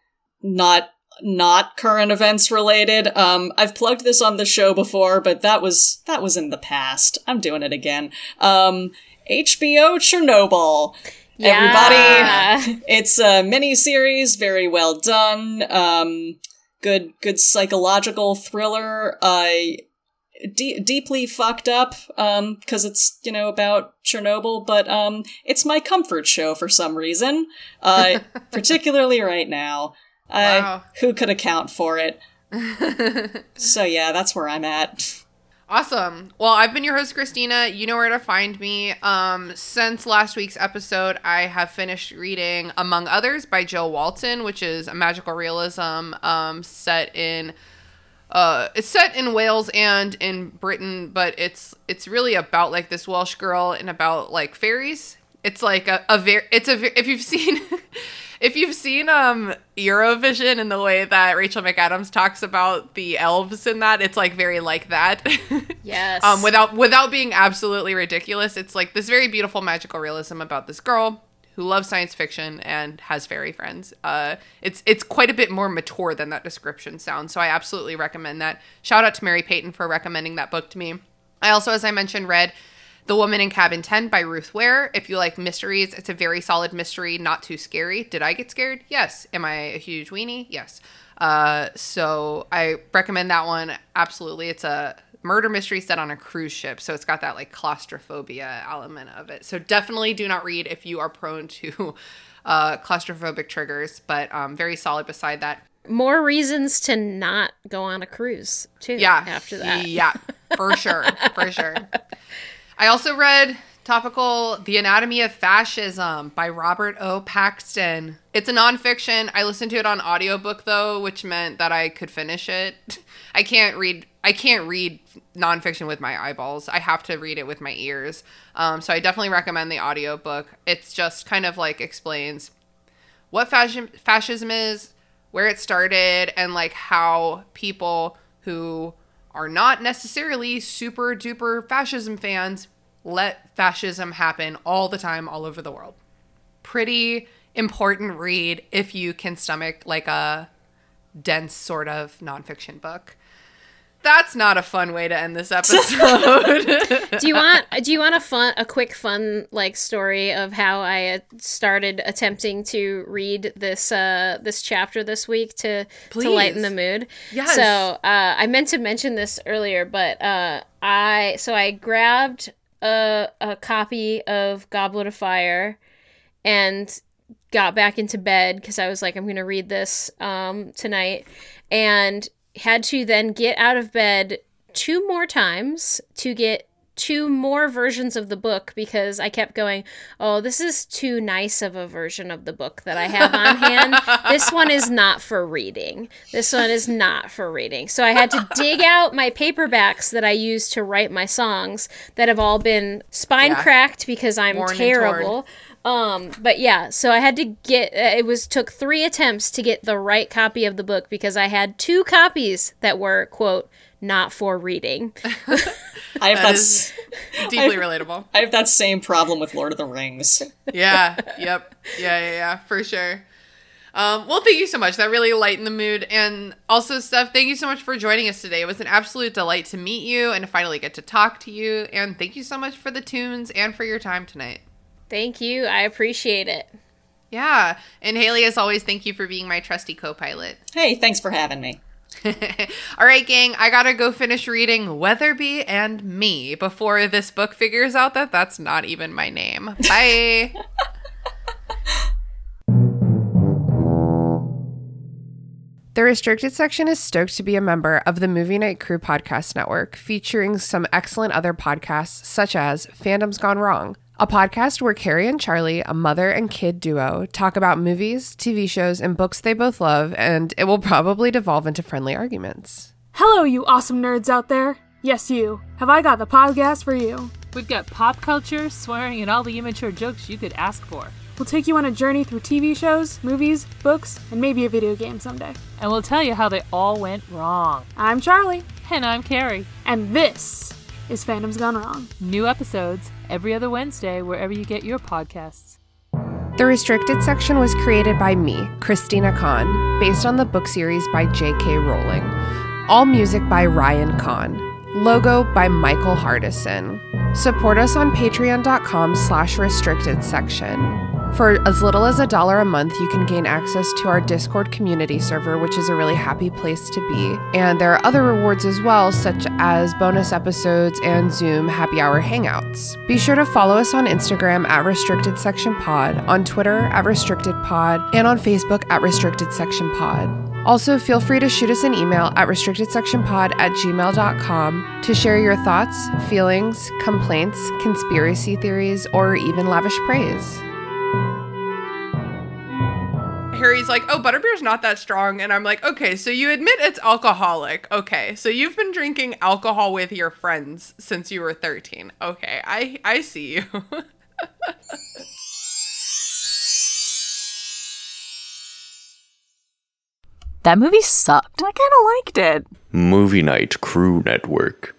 not not current events related. Um, I've plugged this on the show before, but that was that was in the past. I'm doing it again. Um, HBO Chernobyl. Yeah. Everybody, it's a mini series, very well done. Um, good good psychological thriller. I de- deeply fucked up um because it's you know about Chernobyl, but um it's my comfort show for some reason. Uh, particularly right now. Wow. Who could account for it? so yeah, that's where I'm at. Awesome. Well, I've been your host, Christina. You know where to find me. Um, since last week's episode, I have finished reading Among Others by Jo Walton, which is a magical realism um, set in. Uh, it's set in Wales and in Britain, but it's it's really about like this Welsh girl and about like fairies. It's like a, a very it's a if you've seen if you've seen um Eurovision and the way that Rachel McAdams talks about the elves in that, it's like very like that. Yes. um without without being absolutely ridiculous. It's like this very beautiful magical realism about this girl who loves science fiction and has fairy friends. Uh it's it's quite a bit more mature than that description sounds. So I absolutely recommend that. Shout out to Mary Payton for recommending that book to me. I also as I mentioned read the Woman in Cabin 10 by Ruth Ware. If you like mysteries, it's a very solid mystery, not too scary. Did I get scared? Yes. Am I a huge weenie? Yes. Uh, so I recommend that one. Absolutely. It's a murder mystery set on a cruise ship. So it's got that like claustrophobia element of it. So definitely do not read if you are prone to uh, claustrophobic triggers, but um, very solid beside that. More reasons to not go on a cruise too. Yeah. After that. Yeah, for sure. For sure. I also read topical The Anatomy of Fascism by Robert O. Paxton. It's a nonfiction. I listened to it on audiobook though, which meant that I could finish it. I can't read I can't read nonfiction with my eyeballs. I have to read it with my ears. Um, so I definitely recommend the audiobook. It's just kind of like explains what fascism fascism is, where it started, and like how people who are not necessarily super duper fascism fans let fascism happen all the time all over the world. Pretty important read if you can stomach like a dense sort of nonfiction book. That's not a fun way to end this episode. do you want do you want a fun a quick fun like story of how I uh, started attempting to read this uh this chapter this week to to lighten the mood? Yes. So, uh I meant to mention this earlier, but uh I so I grabbed a a copy of Goblet of Fire and got back into bed because I was like, I'm going to read this um, tonight, and had to then get out of bed two more times to get two more versions of the book because I kept going, oh, this is too nice of a version of the book that I have on hand. This one is not for reading. This one is not for reading. So I had to dig out my paperbacks that I used to write my songs that have all been spine Yeah. cracked because I'm Worn terrible. Um, but yeah, so I had to get uh, it was took 3 attempts to get the right copy of the book because I had two copies that were quote not for reading. I have That that. is- s- Deeply relatable. I have that same problem with Lord of the Rings. yeah, yep. Yeah, yeah, yeah, for sure. Um, well, thank you so much. That really lightened the mood. And also, Steph, thank you so much for joining us today. It was an absolute delight to meet you and to finally get to talk to you. And thank you so much for the tunes and for your time tonight. Thank you. I appreciate it. Yeah. And Haley, as always, thank you for being my trusty co pilot. Hey, thanks for having me. All right, gang, I gotta go finish reading Weatherby and Me before this book figures out that that's not even my name. Bye. The restricted section is stoked to be a member of the Movie Night Crew podcast network, featuring some excellent other podcasts such as Fandom's Gone Wrong, a podcast where Carrie and Charlie, a mother and kid duo, talk about movies, TV shows, and books they both love, and it will probably devolve into friendly arguments. Hello, you awesome nerds out there. Yes, you. Have I got the podcast for you? We've got pop culture, swearing, and all the immature jokes you could ask for. We'll take you on a journey through TV shows, movies, books, and maybe a video game someday. And we'll tell you how they all went wrong. I'm Charlie, And I'm Carrie. and this is Fandom's Gone Wrong. New episodes every other Wednesday, wherever you get your podcasts. The restricted section was created by me, Christina Kann, based on the book series by J.K. Rowling. All music by Ryan Kann. Logo by Michael Hardison. Support us on patreon.com slash restricted section. For as little as a dollar a month, you can gain access to our Discord community server, which is a really happy place to be. And there are other rewards as well, such as bonus episodes and Zoom happy hour hangouts. Be sure to follow us on Instagram at Restricted Section Pod, on Twitter at Restricted Pod, and on Facebook at Restricted Section Pod. Also, feel free to shoot us an email at restrictedsectionpod at gmail.com to share your thoughts, feelings, complaints, conspiracy theories, or even lavish praise. Harry's like, oh, butterbeer's not that strong. And I'm like, okay, so you admit it's alcoholic. Okay, so you've been drinking alcohol with your friends since you were 13. Okay, I, I see you. That movie sucked. I kind of liked it. Movie Night Crew Network.